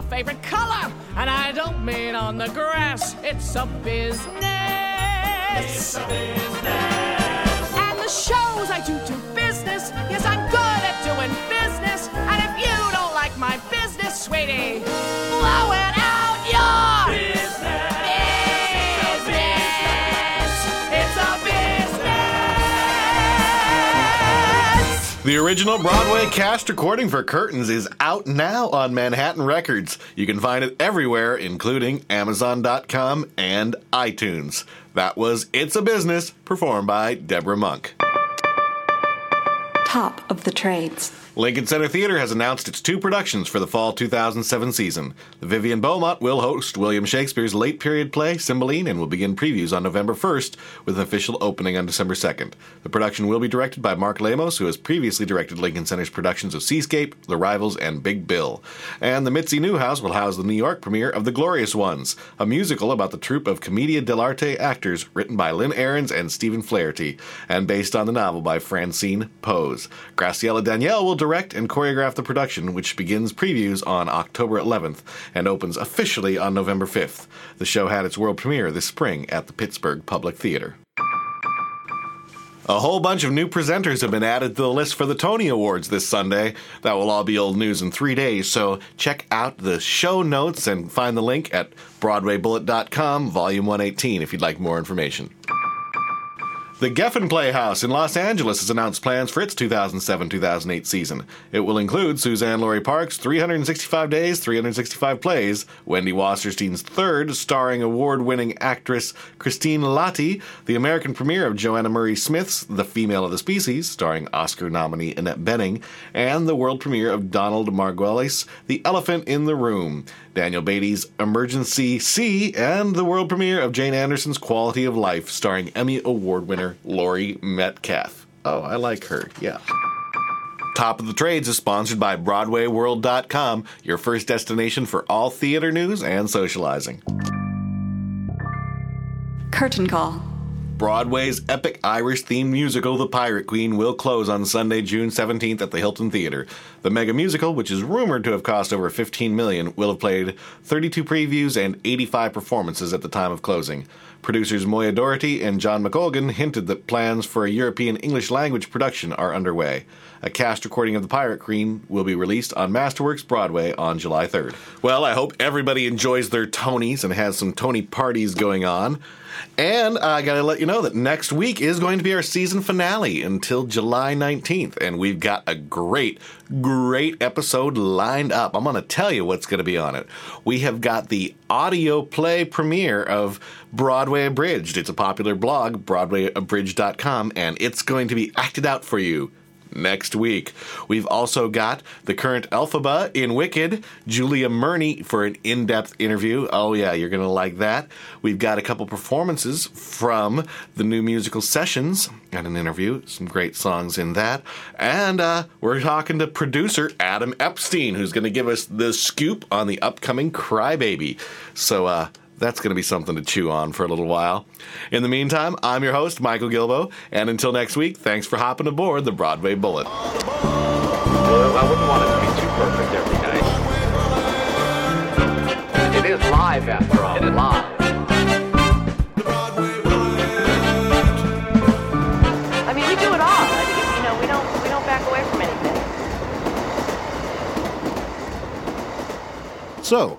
My favorite color, and I don't mean on the grass. It's a business. It's a business. And the shows I do do business. Yes, I'm good at doing business. And if you don't like my business, sweetie, blow it The original Broadway cast recording for Curtains is out now on Manhattan Records. You can find it everywhere, including Amazon.com and iTunes. That was It's a Business, performed by Debra Monk. Top of the trades. Lincoln Center Theater has announced its two productions for the fall 2007 season. The Vivian Beaumont will host William Shakespeare's late period play, Cymbeline, and will begin previews on November 1st with an official opening on December 2nd. The production will be directed by Mark Lamos, who has previously directed Lincoln Center's productions of Seascape, The Rivals, and Big Bill. And the Mitzi Newhouse will house the New York premiere of The Glorious Ones, a musical about the troupe of Commedia dell'arte actors written by Lynn Ahrens and Stephen Flaherty, and based on the novel by Francine Prose. Graciela Daniele will direct and choreograph the production, which begins previews on October 11th and opens officially on November 5th. The show had its world premiere this spring at the Pittsburgh Public Theater. A whole bunch of new presenters have been added to the list for the Tony Awards this Sunday. That will all be old news in three days, so check out the show notes and find the link at BroadwayBullet.com, Volume 118, if you'd like more information. The Geffen Playhouse in Los Angeles has announced plans for its 2007 2008 season. It will include Suzan-Lori Parks' 365 Days, 365 Plays, Wendy Wasserstein's Third, starring award winning actress Christine Lahti, the American premiere of Joanna Murray Smith's The Female of the Species, starring Oscar nominee Annette Bening, and the world premiere of Donald Margulies' The Elephant in the Room, Daniel Beaty's Emergency C, and the world premiere of Jane Anderson's Quality of Life, starring Emmy Award winner Laurie Metcalf. Oh, I like her, yeah. Top of the Trades is sponsored by BroadwayWorld.com, your first destination for all theater news and socializing. Curtain call. Broadway's epic Irish themed musical, The Pirate Queen, will close on Sunday, June 17th at the Hilton Theater. The mega musical, which is rumored to have cost over 15 million, will have played 32 previews and 85 performances at the time of closing. Producers Moya Doherty and John McColgan hinted that plans for a European English language production are underway. A cast recording of The Pirate Queen will be released on Masterworks Broadway on July 3rd. Well, I hope everybody enjoys their Tonys and has some Tony parties going on. And I gotta let you know that next week is going to be our season finale until July 19th. And we've got a great, great episode lined up. I'm gonna tell you what's gonna be on it. We have got the audio play premiere of Broadway Abridged. It's a popular blog, BroadwayAbridged.com, and it's going to be acted out for you next week. We've also got the current Elphaba in Wicked, Julia Murney for an in depth interview. Oh, yeah, you're going to like that. We've got a couple performances from the new musical sessions and an interview, some great songs in that. And uh, we're talking to producer Adam Epstein, who's going to give us the scoop on the upcoming Crybaby. So, uh, that's going to be something to chew on for a little while. In the meantime, I'm your host, Michael Gilboe, and until next week, thanks for hopping aboard the Broadway Bullet. Well, I wouldn't want it to be too perfect every night. It is live after all. It is live. I mean, we do it all. I mean, you know, we don't we don't back away from anything. So,